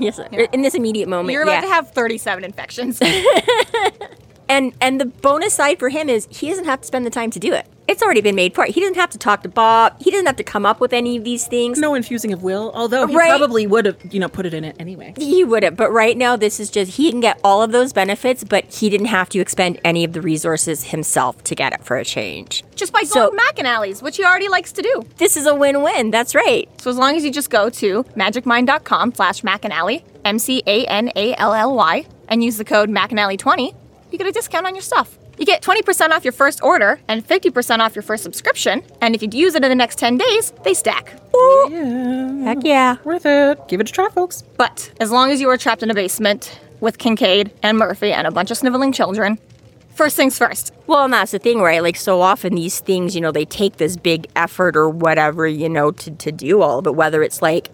Yeah. yes, in this immediate moment. You're about yeah. to have 37 infections. (laughs) And and the bonus side for him is he doesn't have to spend the time to do it. It's already been made for it. He doesn't have to talk to Bob. He doesn't have to come up with any of these things. No infusing of will, although he Right. probably would have, you know, put it in it anyway. He wouldn't, but right now this is just he can get all of those benefits, but he didn't have to expend any of the resources himself to get it for a change. just by going So- to McAnally's, which he already likes to do. This is a win-win. That's right. So as long as you just go to magicmind.com slash mcanally, M-C-A-N-A-L-L-Y, and use the code MCANALLY20, you get a discount on your stuff. You get 20% off your first order and 50% off your first subscription. And if you use it in the next 10 days, they stack. Yeah, Heck yeah. worth it. Give it a try, folks. But as long as you are trapped in a basement with Kincaid and Murphy and a bunch of sniveling children, first things first. Well, and that's the thing, right? Like, so often these things, you know, they take this big effort or whatever, you know, to, to do all of it, whether it's like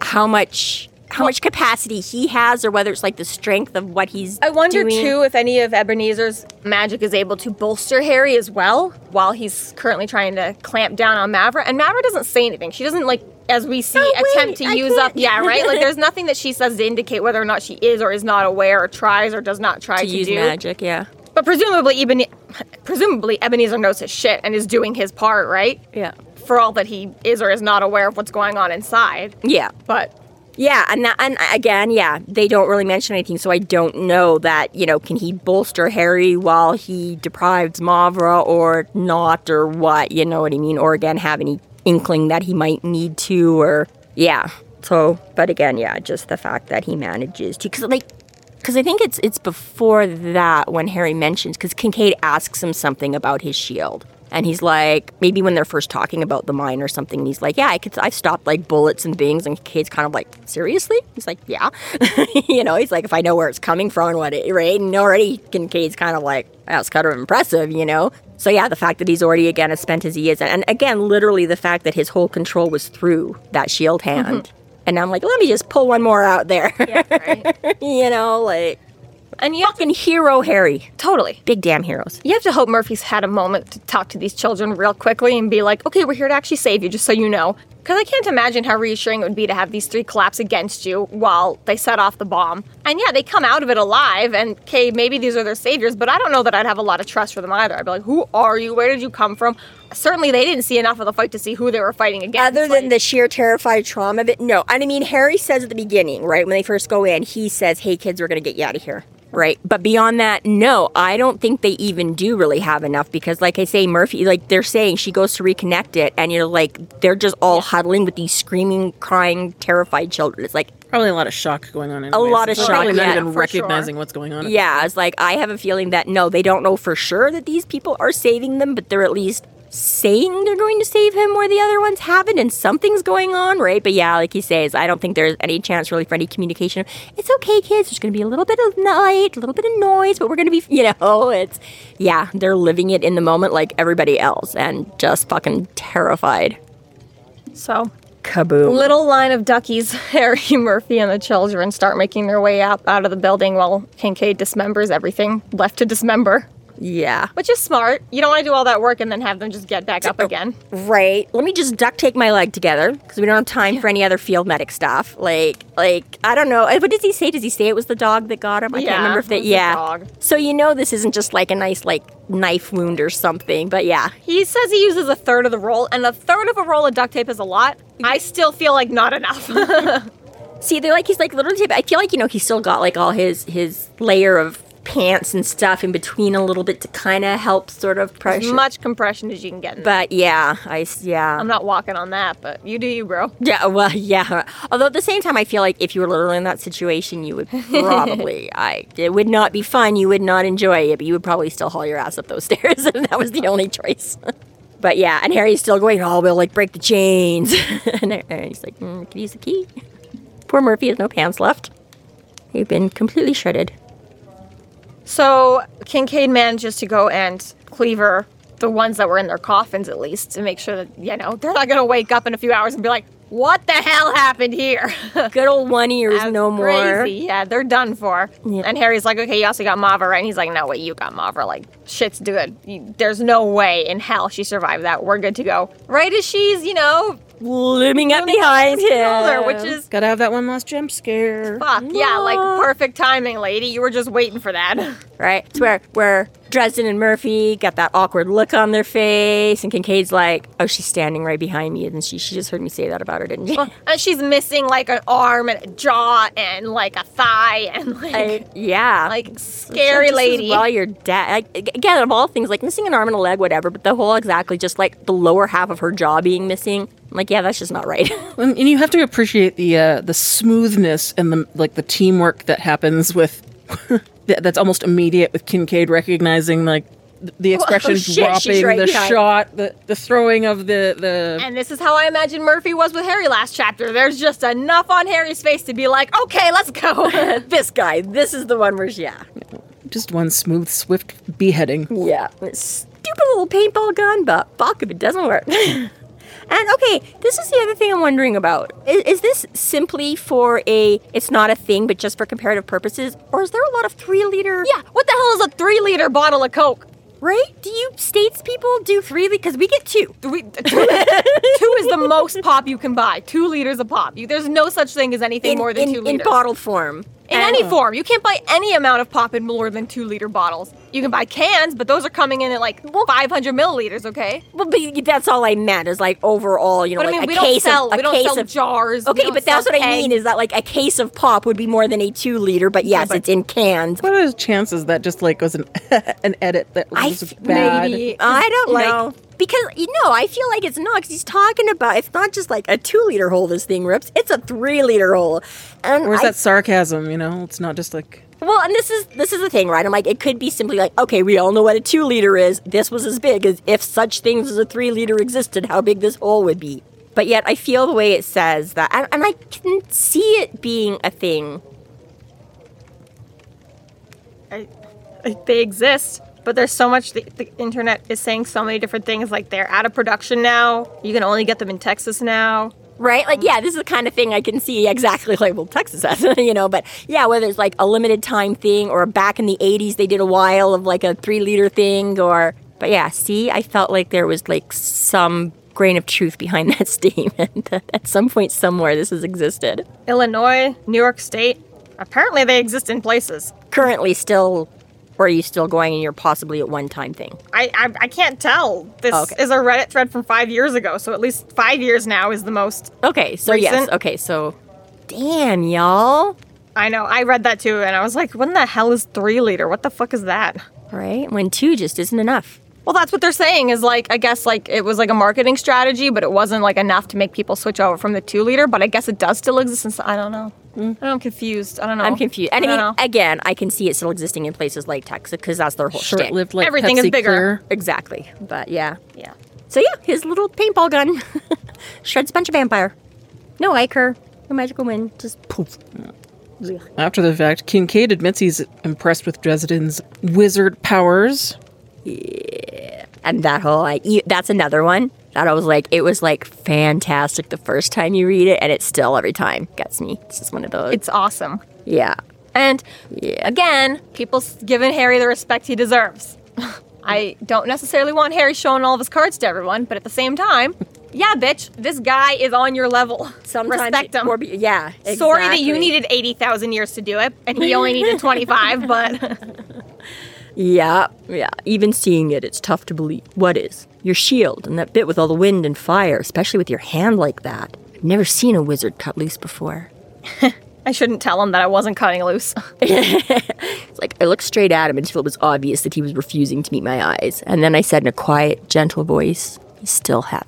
how much. How much capacity he has, or whether it's like the strength of what he's. I wonder doing. too if any of Ebenezer's magic is able to bolster Harry as well while he's currently trying to clamp down on Mavra. And Mavra doesn't say anything. She doesn't like as we see Oh, wait, attempt to I use can't- up yeah, right? Like there's (laughs) nothing that she says to indicate whether or not she is or is not aware or tries or does not try to to, use do. magic, yeah. But presumably Eben presumably Ebenezer knows his shit and is doing his part, right? Yeah. For all that he is or is not aware of what's going on inside. Yeah. But Yeah, and that, and again, yeah, they don't really mention anything, so I don't know that you know can he bolster Harry while he deprives Mavra or not or what, you know what I mean, or again have any inkling that he might need to or yeah. So, but again, yeah, just the fact that he manages to because like because I think it's it's before that when Harry mentions because Kincaid asks him something about his shield. And he's like, maybe when they're first talking about the mine or something, he's like, "Yeah, I could. I've stopped like bullets and things." And Kincaid's kind of like, "Seriously?" He's like, "Yeah." (laughs) you know, he's like, "If I know where it's coming from, and what it right?" And already Kincaid's kind of like, "That's kind of impressive," you know. So yeah, the fact that he's already again as spent as he is, and again, literally the fact that his whole control was through that shield mm-hmm. hand. And I'm like, let me just pull one more out there. yeah, right. (laughs) you know, like and you have to fucking hero Harry. totally Big damn heroes. You have to hope Murphy's had a moment to talk to these children real quickly and be like, okay, we're here to actually save you, just so you know. Because I can't imagine how reassuring it would be to have these three collapse against you while they set off the bomb. And yeah, they come out of it alive, and okay, maybe these are their saviors, but I don't know that I'd have a lot of trust for them either. I'd be like, who are you? Where did you come from? Certainly, they didn't see enough of the fight to see who they were fighting against. Other than Like, the sheer terrified trauma of it, no. And I mean, Harry says at the beginning, right, when they first go in, he says, hey, kids, we're going to get you out of here. Right. But beyond that, no, I don't think they even do really have enough because, like I say, Murphy, like they're saying she goes to reconnect it, and you're like, they're just all huddling with these screaming, crying, terrified children. It's like, Probably a lot of shock going on. Anyways. A lot of shock, Probably not yeah, even recognizing sure. what's going on. Yeah, it's like I have a feeling that no, they don't know for sure that these people are saving them, but they're at least saying they're going to save him where the other ones haven't, and something's going on, right? But yeah, like he says, I don't think there's any chance really for any communication. It's okay, kids. There's going to be a little bit of light, a little bit of noise, but we're going to be, (laughs) you know, it's yeah, they're living it in the moment like everybody else, and just fucking terrified. so, Kaboom. little line of duckies, (laughs) Harry, Murphy, and the children start making their way up out of the building while Kincaid dismembers everything left to dismember. Yeah. Which is smart. You don't want to do all that work and then have them just get back up oh, again. Right. Let me just duct tape my leg together because we don't have time for any other field medic stuff. Like, like I don't know. What does he say? Does he say it was the dog that got him? I can't remember if it that. Yeah. dog. So you know this isn't just like a nice like knife wound or something. But yeah. He says he uses a third of the roll, and a third of a roll of duct tape is a lot. I still feel like not enough. (laughs) See, they're like he's like literally. I feel like you know he's still got like all his his layer of pants and stuff in between a little bit to kind of help sort of pressure. As much compression as you can get in. but yeah, I yeah. I'm not walking on that, but you do you, bro. Yeah, well, (laughs) yeah. Although at the same time, I feel like if you were literally in that situation, you would (laughs) probably, I, it would not be fun. You would not enjoy it, but you would probably still haul your ass up those (laughs) stairs, and that was the only choice. but yeah, and Harry's still going, oh, we'll like break the chains, and Harry's like, mm, can use the key? Poor Murphy has no pants left. They've been completely shredded. So Kincaid manages to go and cleaver the ones that were in their coffins at least to make sure that you know they're not gonna wake up in a few hours and be like, "What the hell happened here?" (laughs) Good old one ears, That's no more. crazy. Yeah, they're done for. Yeah. And Harry's like, "Okay, you also got Mavra," right? And he's like, "No, wait, you got Mavra. Like, shit's good. There's no way in hell she survived that. We're good to go." Right as she's, you know, Looming up behind him. which is Gotta have that one last jump scare. fuck. Yeah, like perfect timing, lady. You were just waiting for that. (laughs) right? It's where where Dresden and Murphy got that awkward look on their face, and Kincaid's like, "Oh, she's standing right behind me," and she she just heard me say that about her, didn't she? and uh, she's missing like an arm and a jaw and like a thigh and (laughs) like. I- yeah, like scary Just as lady. Well, your dad. Like, again, of all things, like missing an arm and a leg, whatever. But the whole exactly just like the lower half of her jaw being missing. I'm like, yeah, that's just not right. (laughs) And you have to appreciate the uh, the smoothness and the like the teamwork that happens with (laughs) that's almost immediate with Kincaid recognizing like the expression oh, shit, dropping, right the behind. shot, the the throwing of the the And this is how I imagine Murphy was with Harry last chapter. There's just enough on Harry's face to be like, okay, let's go. (laughs) this guy, this is the one where, yeah, just one smooth, swift beheading. Yeah, stupid little paintball gun, but fuck if it doesn't work. And okay, this is the other thing I'm wondering about. Is, is this simply for a, it's not a thing, but just for comparative purposes? Or is there a lot of three liter? yeah, what the hell is a three liter bottle of Coke? Right? Do you states people do three liter? Because we get two. Three, (laughs) two, two is the most pop you can buy. Two liters of pop. You, there's no such thing as anything In, more than in, two in liters. bottled form. In And- any form. You can't buy any amount of pop in more than two liter bottles. You can buy cans, but those are coming in at like 500 milliliters, okay? Well, but that's all I meant is like overall, you know, But I like mean, a we don't case sell, of a we don't case sell of jars. Okay, but that's sell what I mean is that like a case of pop would be more than a two liter, but yes, but- it's in cans. What are the chances that just like was an (laughs) an edit that was f- bad? maybe. I don't Like- know. Because you know, I feel like it's not because he's talking about it's not just like a two liter hole this thing rips, it's a three liter hole. And Or is I- that sarcasm? You know, it's not just like well, and this is this is the thing, right? I'm like, it could be simply like, okay, we all know what a two liter is. This was as big as if such things as a three liter existed, how big this hole would be. But yet, I feel the way it says that, and, and I can see it being a thing. I, I- they exist, but there's so much. The, the internet is saying so many different things. Like they're out of production now. You can only get them in Texas now. Right? Like, yeah, this is the kind of thing I can see exactly like, well, Texas has, (laughs) you know, but yeah, whether it's like a limited time thing or back in the 80s, they did a while of like a three liter thing or, but yeah, see, I felt like there was like some grain of truth behind (laughs) that statement that at some point somewhere this has existed. Illinois, New York State. Apparently, they exist in places. Currently, still, or are you still going and you're possibly at one time thing? I I, I can't tell. This oh, Okay. is a Reddit thread from five years ago, so at least five years now is the most. Okay, so yes, okay, so damn, y'all. I know. I read that too, and I was like, "When the hell is three liter? What the fuck is that?" Right? When two just isn't enough. Well, that's what they're saying. Is like, I guess like it was like a marketing strategy, but it wasn't like enough to make people switch over from the two liter. But I guess it does still exist. In, I don't know. I don't know, I'm confused. I don't know. I'm confused. And I, I mean, don't know. again, I can see it still existing in places like Texas because that's their whole shtick. short-lived like Everything is bigger. Clear. Exactly. But yeah. Yeah. So yeah, his little paintball gun (laughs) shreds a bunch of vampire. No Iker, no magical wind, just poof. After the fact, Kincaid admits he's impressed with Dresden's wizard powers. Yeah. And that whole, I, that's another one that I was like, it was like fantastic the first time you read it, and it still every time gets me. It's just one of those. It's awesome. yeah. And Yeah. again, people giving Harry the respect he deserves. (laughs) I don't necessarily want Harry showing all of his cards to everyone, but at the same time, (laughs) yeah, bitch, this guy is on your level. Sometimes respect him. be- yeah. Sorry that you exactly. needed 80,000 years to do it, and he only needed 25, but (laughs) Yeah, yeah. Even seeing it, it's tough to believe. What is? Your shield and that bit with all the wind and fire, especially with your hand like that. I've never seen a wizard cut loose before. (laughs) I shouldn't tell him that I wasn't cutting loose. (laughs) It's like I looked straight at him until it was obvious that he was refusing to meet my eyes. And then I said in a quiet, gentle voice, You still have.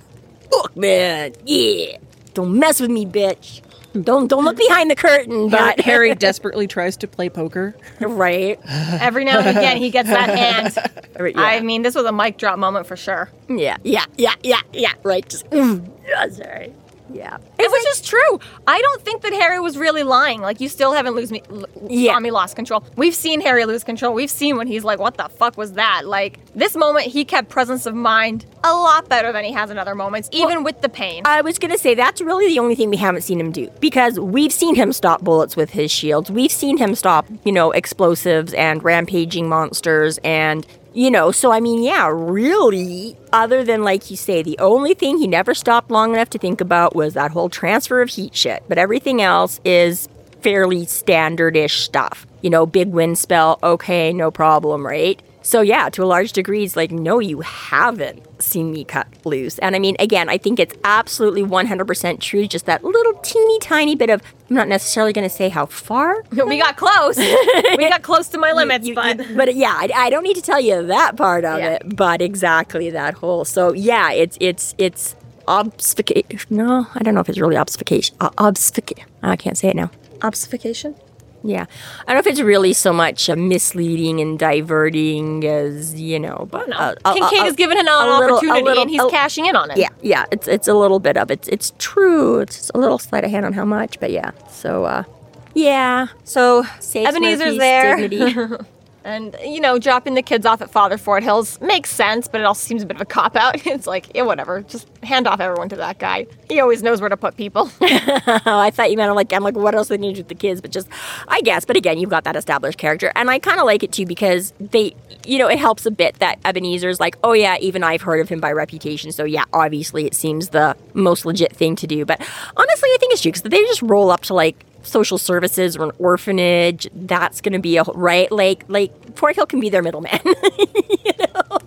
Look, man, yeah. Don't mess with me, bitch. Don't don't look behind the curtain, But but (laughs) Harry desperately tries to play poker. right. Every now and again, he gets that hand. (laughs) Right, yeah. I mean, this was a mic drop moment for sure. Yeah, yeah, yeah, yeah, yeah. Right. Just mm, yeah, sorry. Yeah. It was just true. I don't think that Harry was really lying. Like you still haven't lose me, l- Yeah. saw me lost control. We've seen Harry lose control. We've seen when he's like, "What the fuck was that?" Like this moment, he kept presence of mind a lot better than he has in other moments, even with the pain. I was gonna say that's really the only thing we haven't seen him do because we've seen him stop bullets with his shields. We've seen him stop, you know, explosives and rampaging monsters and you know, so I mean, yeah, really, other than like you say, the only thing he never stopped long enough to think about was that whole transfer of heat shit. But everything else is fairly standardish stuff. You know, big wind spell, okay, no problem, right? So yeah, to a large degree, it's like, no, you haven't seen me cut loose. And I mean, again, I think it's absolutely 100% true. Just that little teeny tiny bit of, I'm not necessarily going to say how far. (laughs) we got close. we got close to my limits, You- but you- but yeah, I, I don't need to tell you that part of Yeah. it, but exactly that whole. So yeah, it's it's it's obfuscation. No, I don't know if it's really obfuscation. Uh, obfuscation. I can't say it now. obfuscation. Yeah, I don't know if it's really so much misleading and diverting as you know, but No, a- Kincaid a- is given an a little- a opportunity, little- and he's a- cashing in on it. Yeah, yeah, it's it's a little bit of it. It's, it's true. It's a little sleight of hand on how much, but yeah. So uh, yeah. So Ebenezer's there. (laughs) And you know, dropping the kids off at Father Forthill's makes sense, but it also seems a bit of a cop out. (laughs) It's like, yeah, whatever. Just hand off everyone to that guy. He always knows where to put people. (laughs) Oh, I thought you meant like I'm like what else do they need with the kids, but just I guess. But again, you've got that established character, and I kind of like it too because they, you know, it helps a bit that Ebenezer's like, oh yeah, even I've heard of him by reputation, so yeah, obviously it seems the most legit thing to do. But honestly, I think it's true because they just roll up to like social services or an orphanage. That's gonna be a right, like like Forthill can be their middleman. (laughs) you know,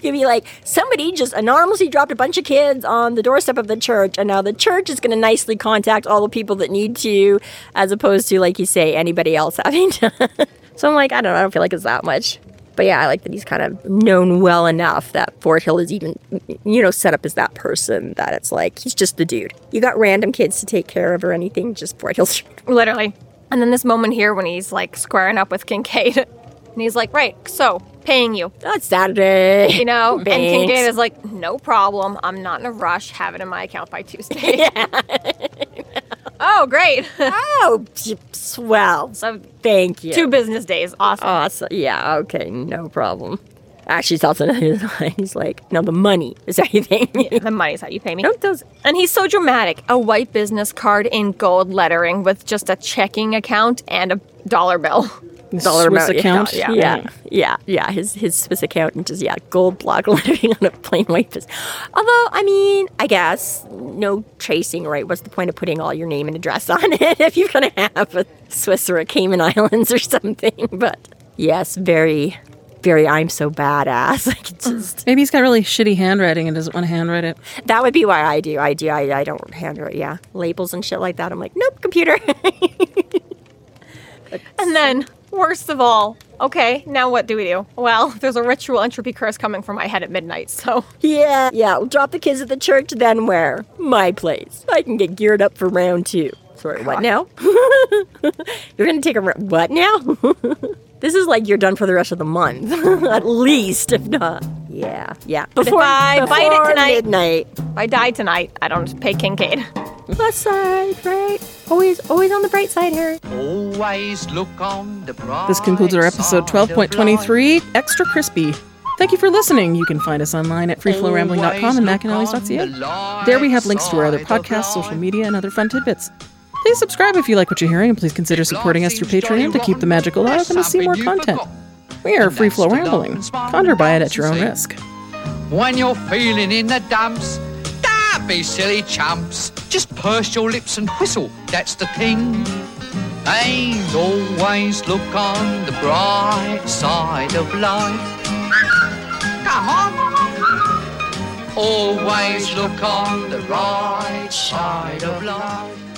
you'd be like somebody just anonymously dropped a bunch of kids on the doorstep of the church, and now the church is going to nicely contact all the people that need to, as opposed to like you say anybody else having (laughs) to. so I'm like, I don't know, I don't feel like it's that much. But yeah, I like that he's kind of known well enough that Forthill is even, you know, set up as that person that it's like he's just the dude. You got random kids to take care of or anything, just Forthill's. (laughs) Literally. And then this moment here when he's like squaring up with Kincaid. (laughs) And he's like, right, so paying you. That's Saturday. You know? (laughs) and Kincaid is like, no problem. I'm not in a rush. Have it in my account by Tuesday. Oh, great. (laughs) Oh, swell. so Thank you. two business days. Awesome. Oh, awesome. Yeah, okay, no problem. Actually, it's also (laughs) he's like, no, the money is everything. the money's how you pay me. No, it does. And he's so dramatic. A white business card in gold lettering with just a checking account and a dollar bill. (laughs) Dollar Swiss amount, account. Yeah, yeah, yeah, yeah. His his Swiss account and just yeah, gold block (laughs) lettering on a plain white business. Although, I mean, I guess no tracing, right? What's the point of putting all your name and address on (laughs) it if you're gonna have a Swiss or a Cayman (laughs) Islands or something? But yes, very, very. I'm so badass. Like it's just. Maybe he's got really shitty handwriting and doesn't want to handwrite it. That would be why I do. I do. I, I don't handwrite. Yeah, labels and shit like that. I'm like, nope, computer. And then, worst of all, okay, now what do we do? Well, (laughs) there's a ritual entropy curse coming from my head at midnight, so yeah, yeah. We'll drop the kids at the church. Then where? My place. I can get geared up for round two. Sorry, what now? (laughs) you're gonna take a ra- what now? (laughs) this is like you're done for the rest of the month, (laughs) at least, if not. Yeah, yeah. Before, I bite it tonight- midnight. if I die tonight, I don't pay Kincaid. (laughs) Plus side, right? Always, always on the bright side, Harry. Always look on the bright This concludes our episode 12.23, Extra Crispy. Thank you for listening. You can find us online at freeflowrambling.com and macanallies.ca. There we have links to our other podcasts, social media, and other fun tidbits. Please subscribe if you like what you're hearing, and please consider supporting us through Patreon to keep the magic alive and to see more content. We are Free Flow Rambling. Conjure by it at your own risk. When you're feeling in the dumps, don't be silly chumps. Just purse your lips and whistle, that's the thing. And always look on the bright side of life. Come on. Always look on the right side of life.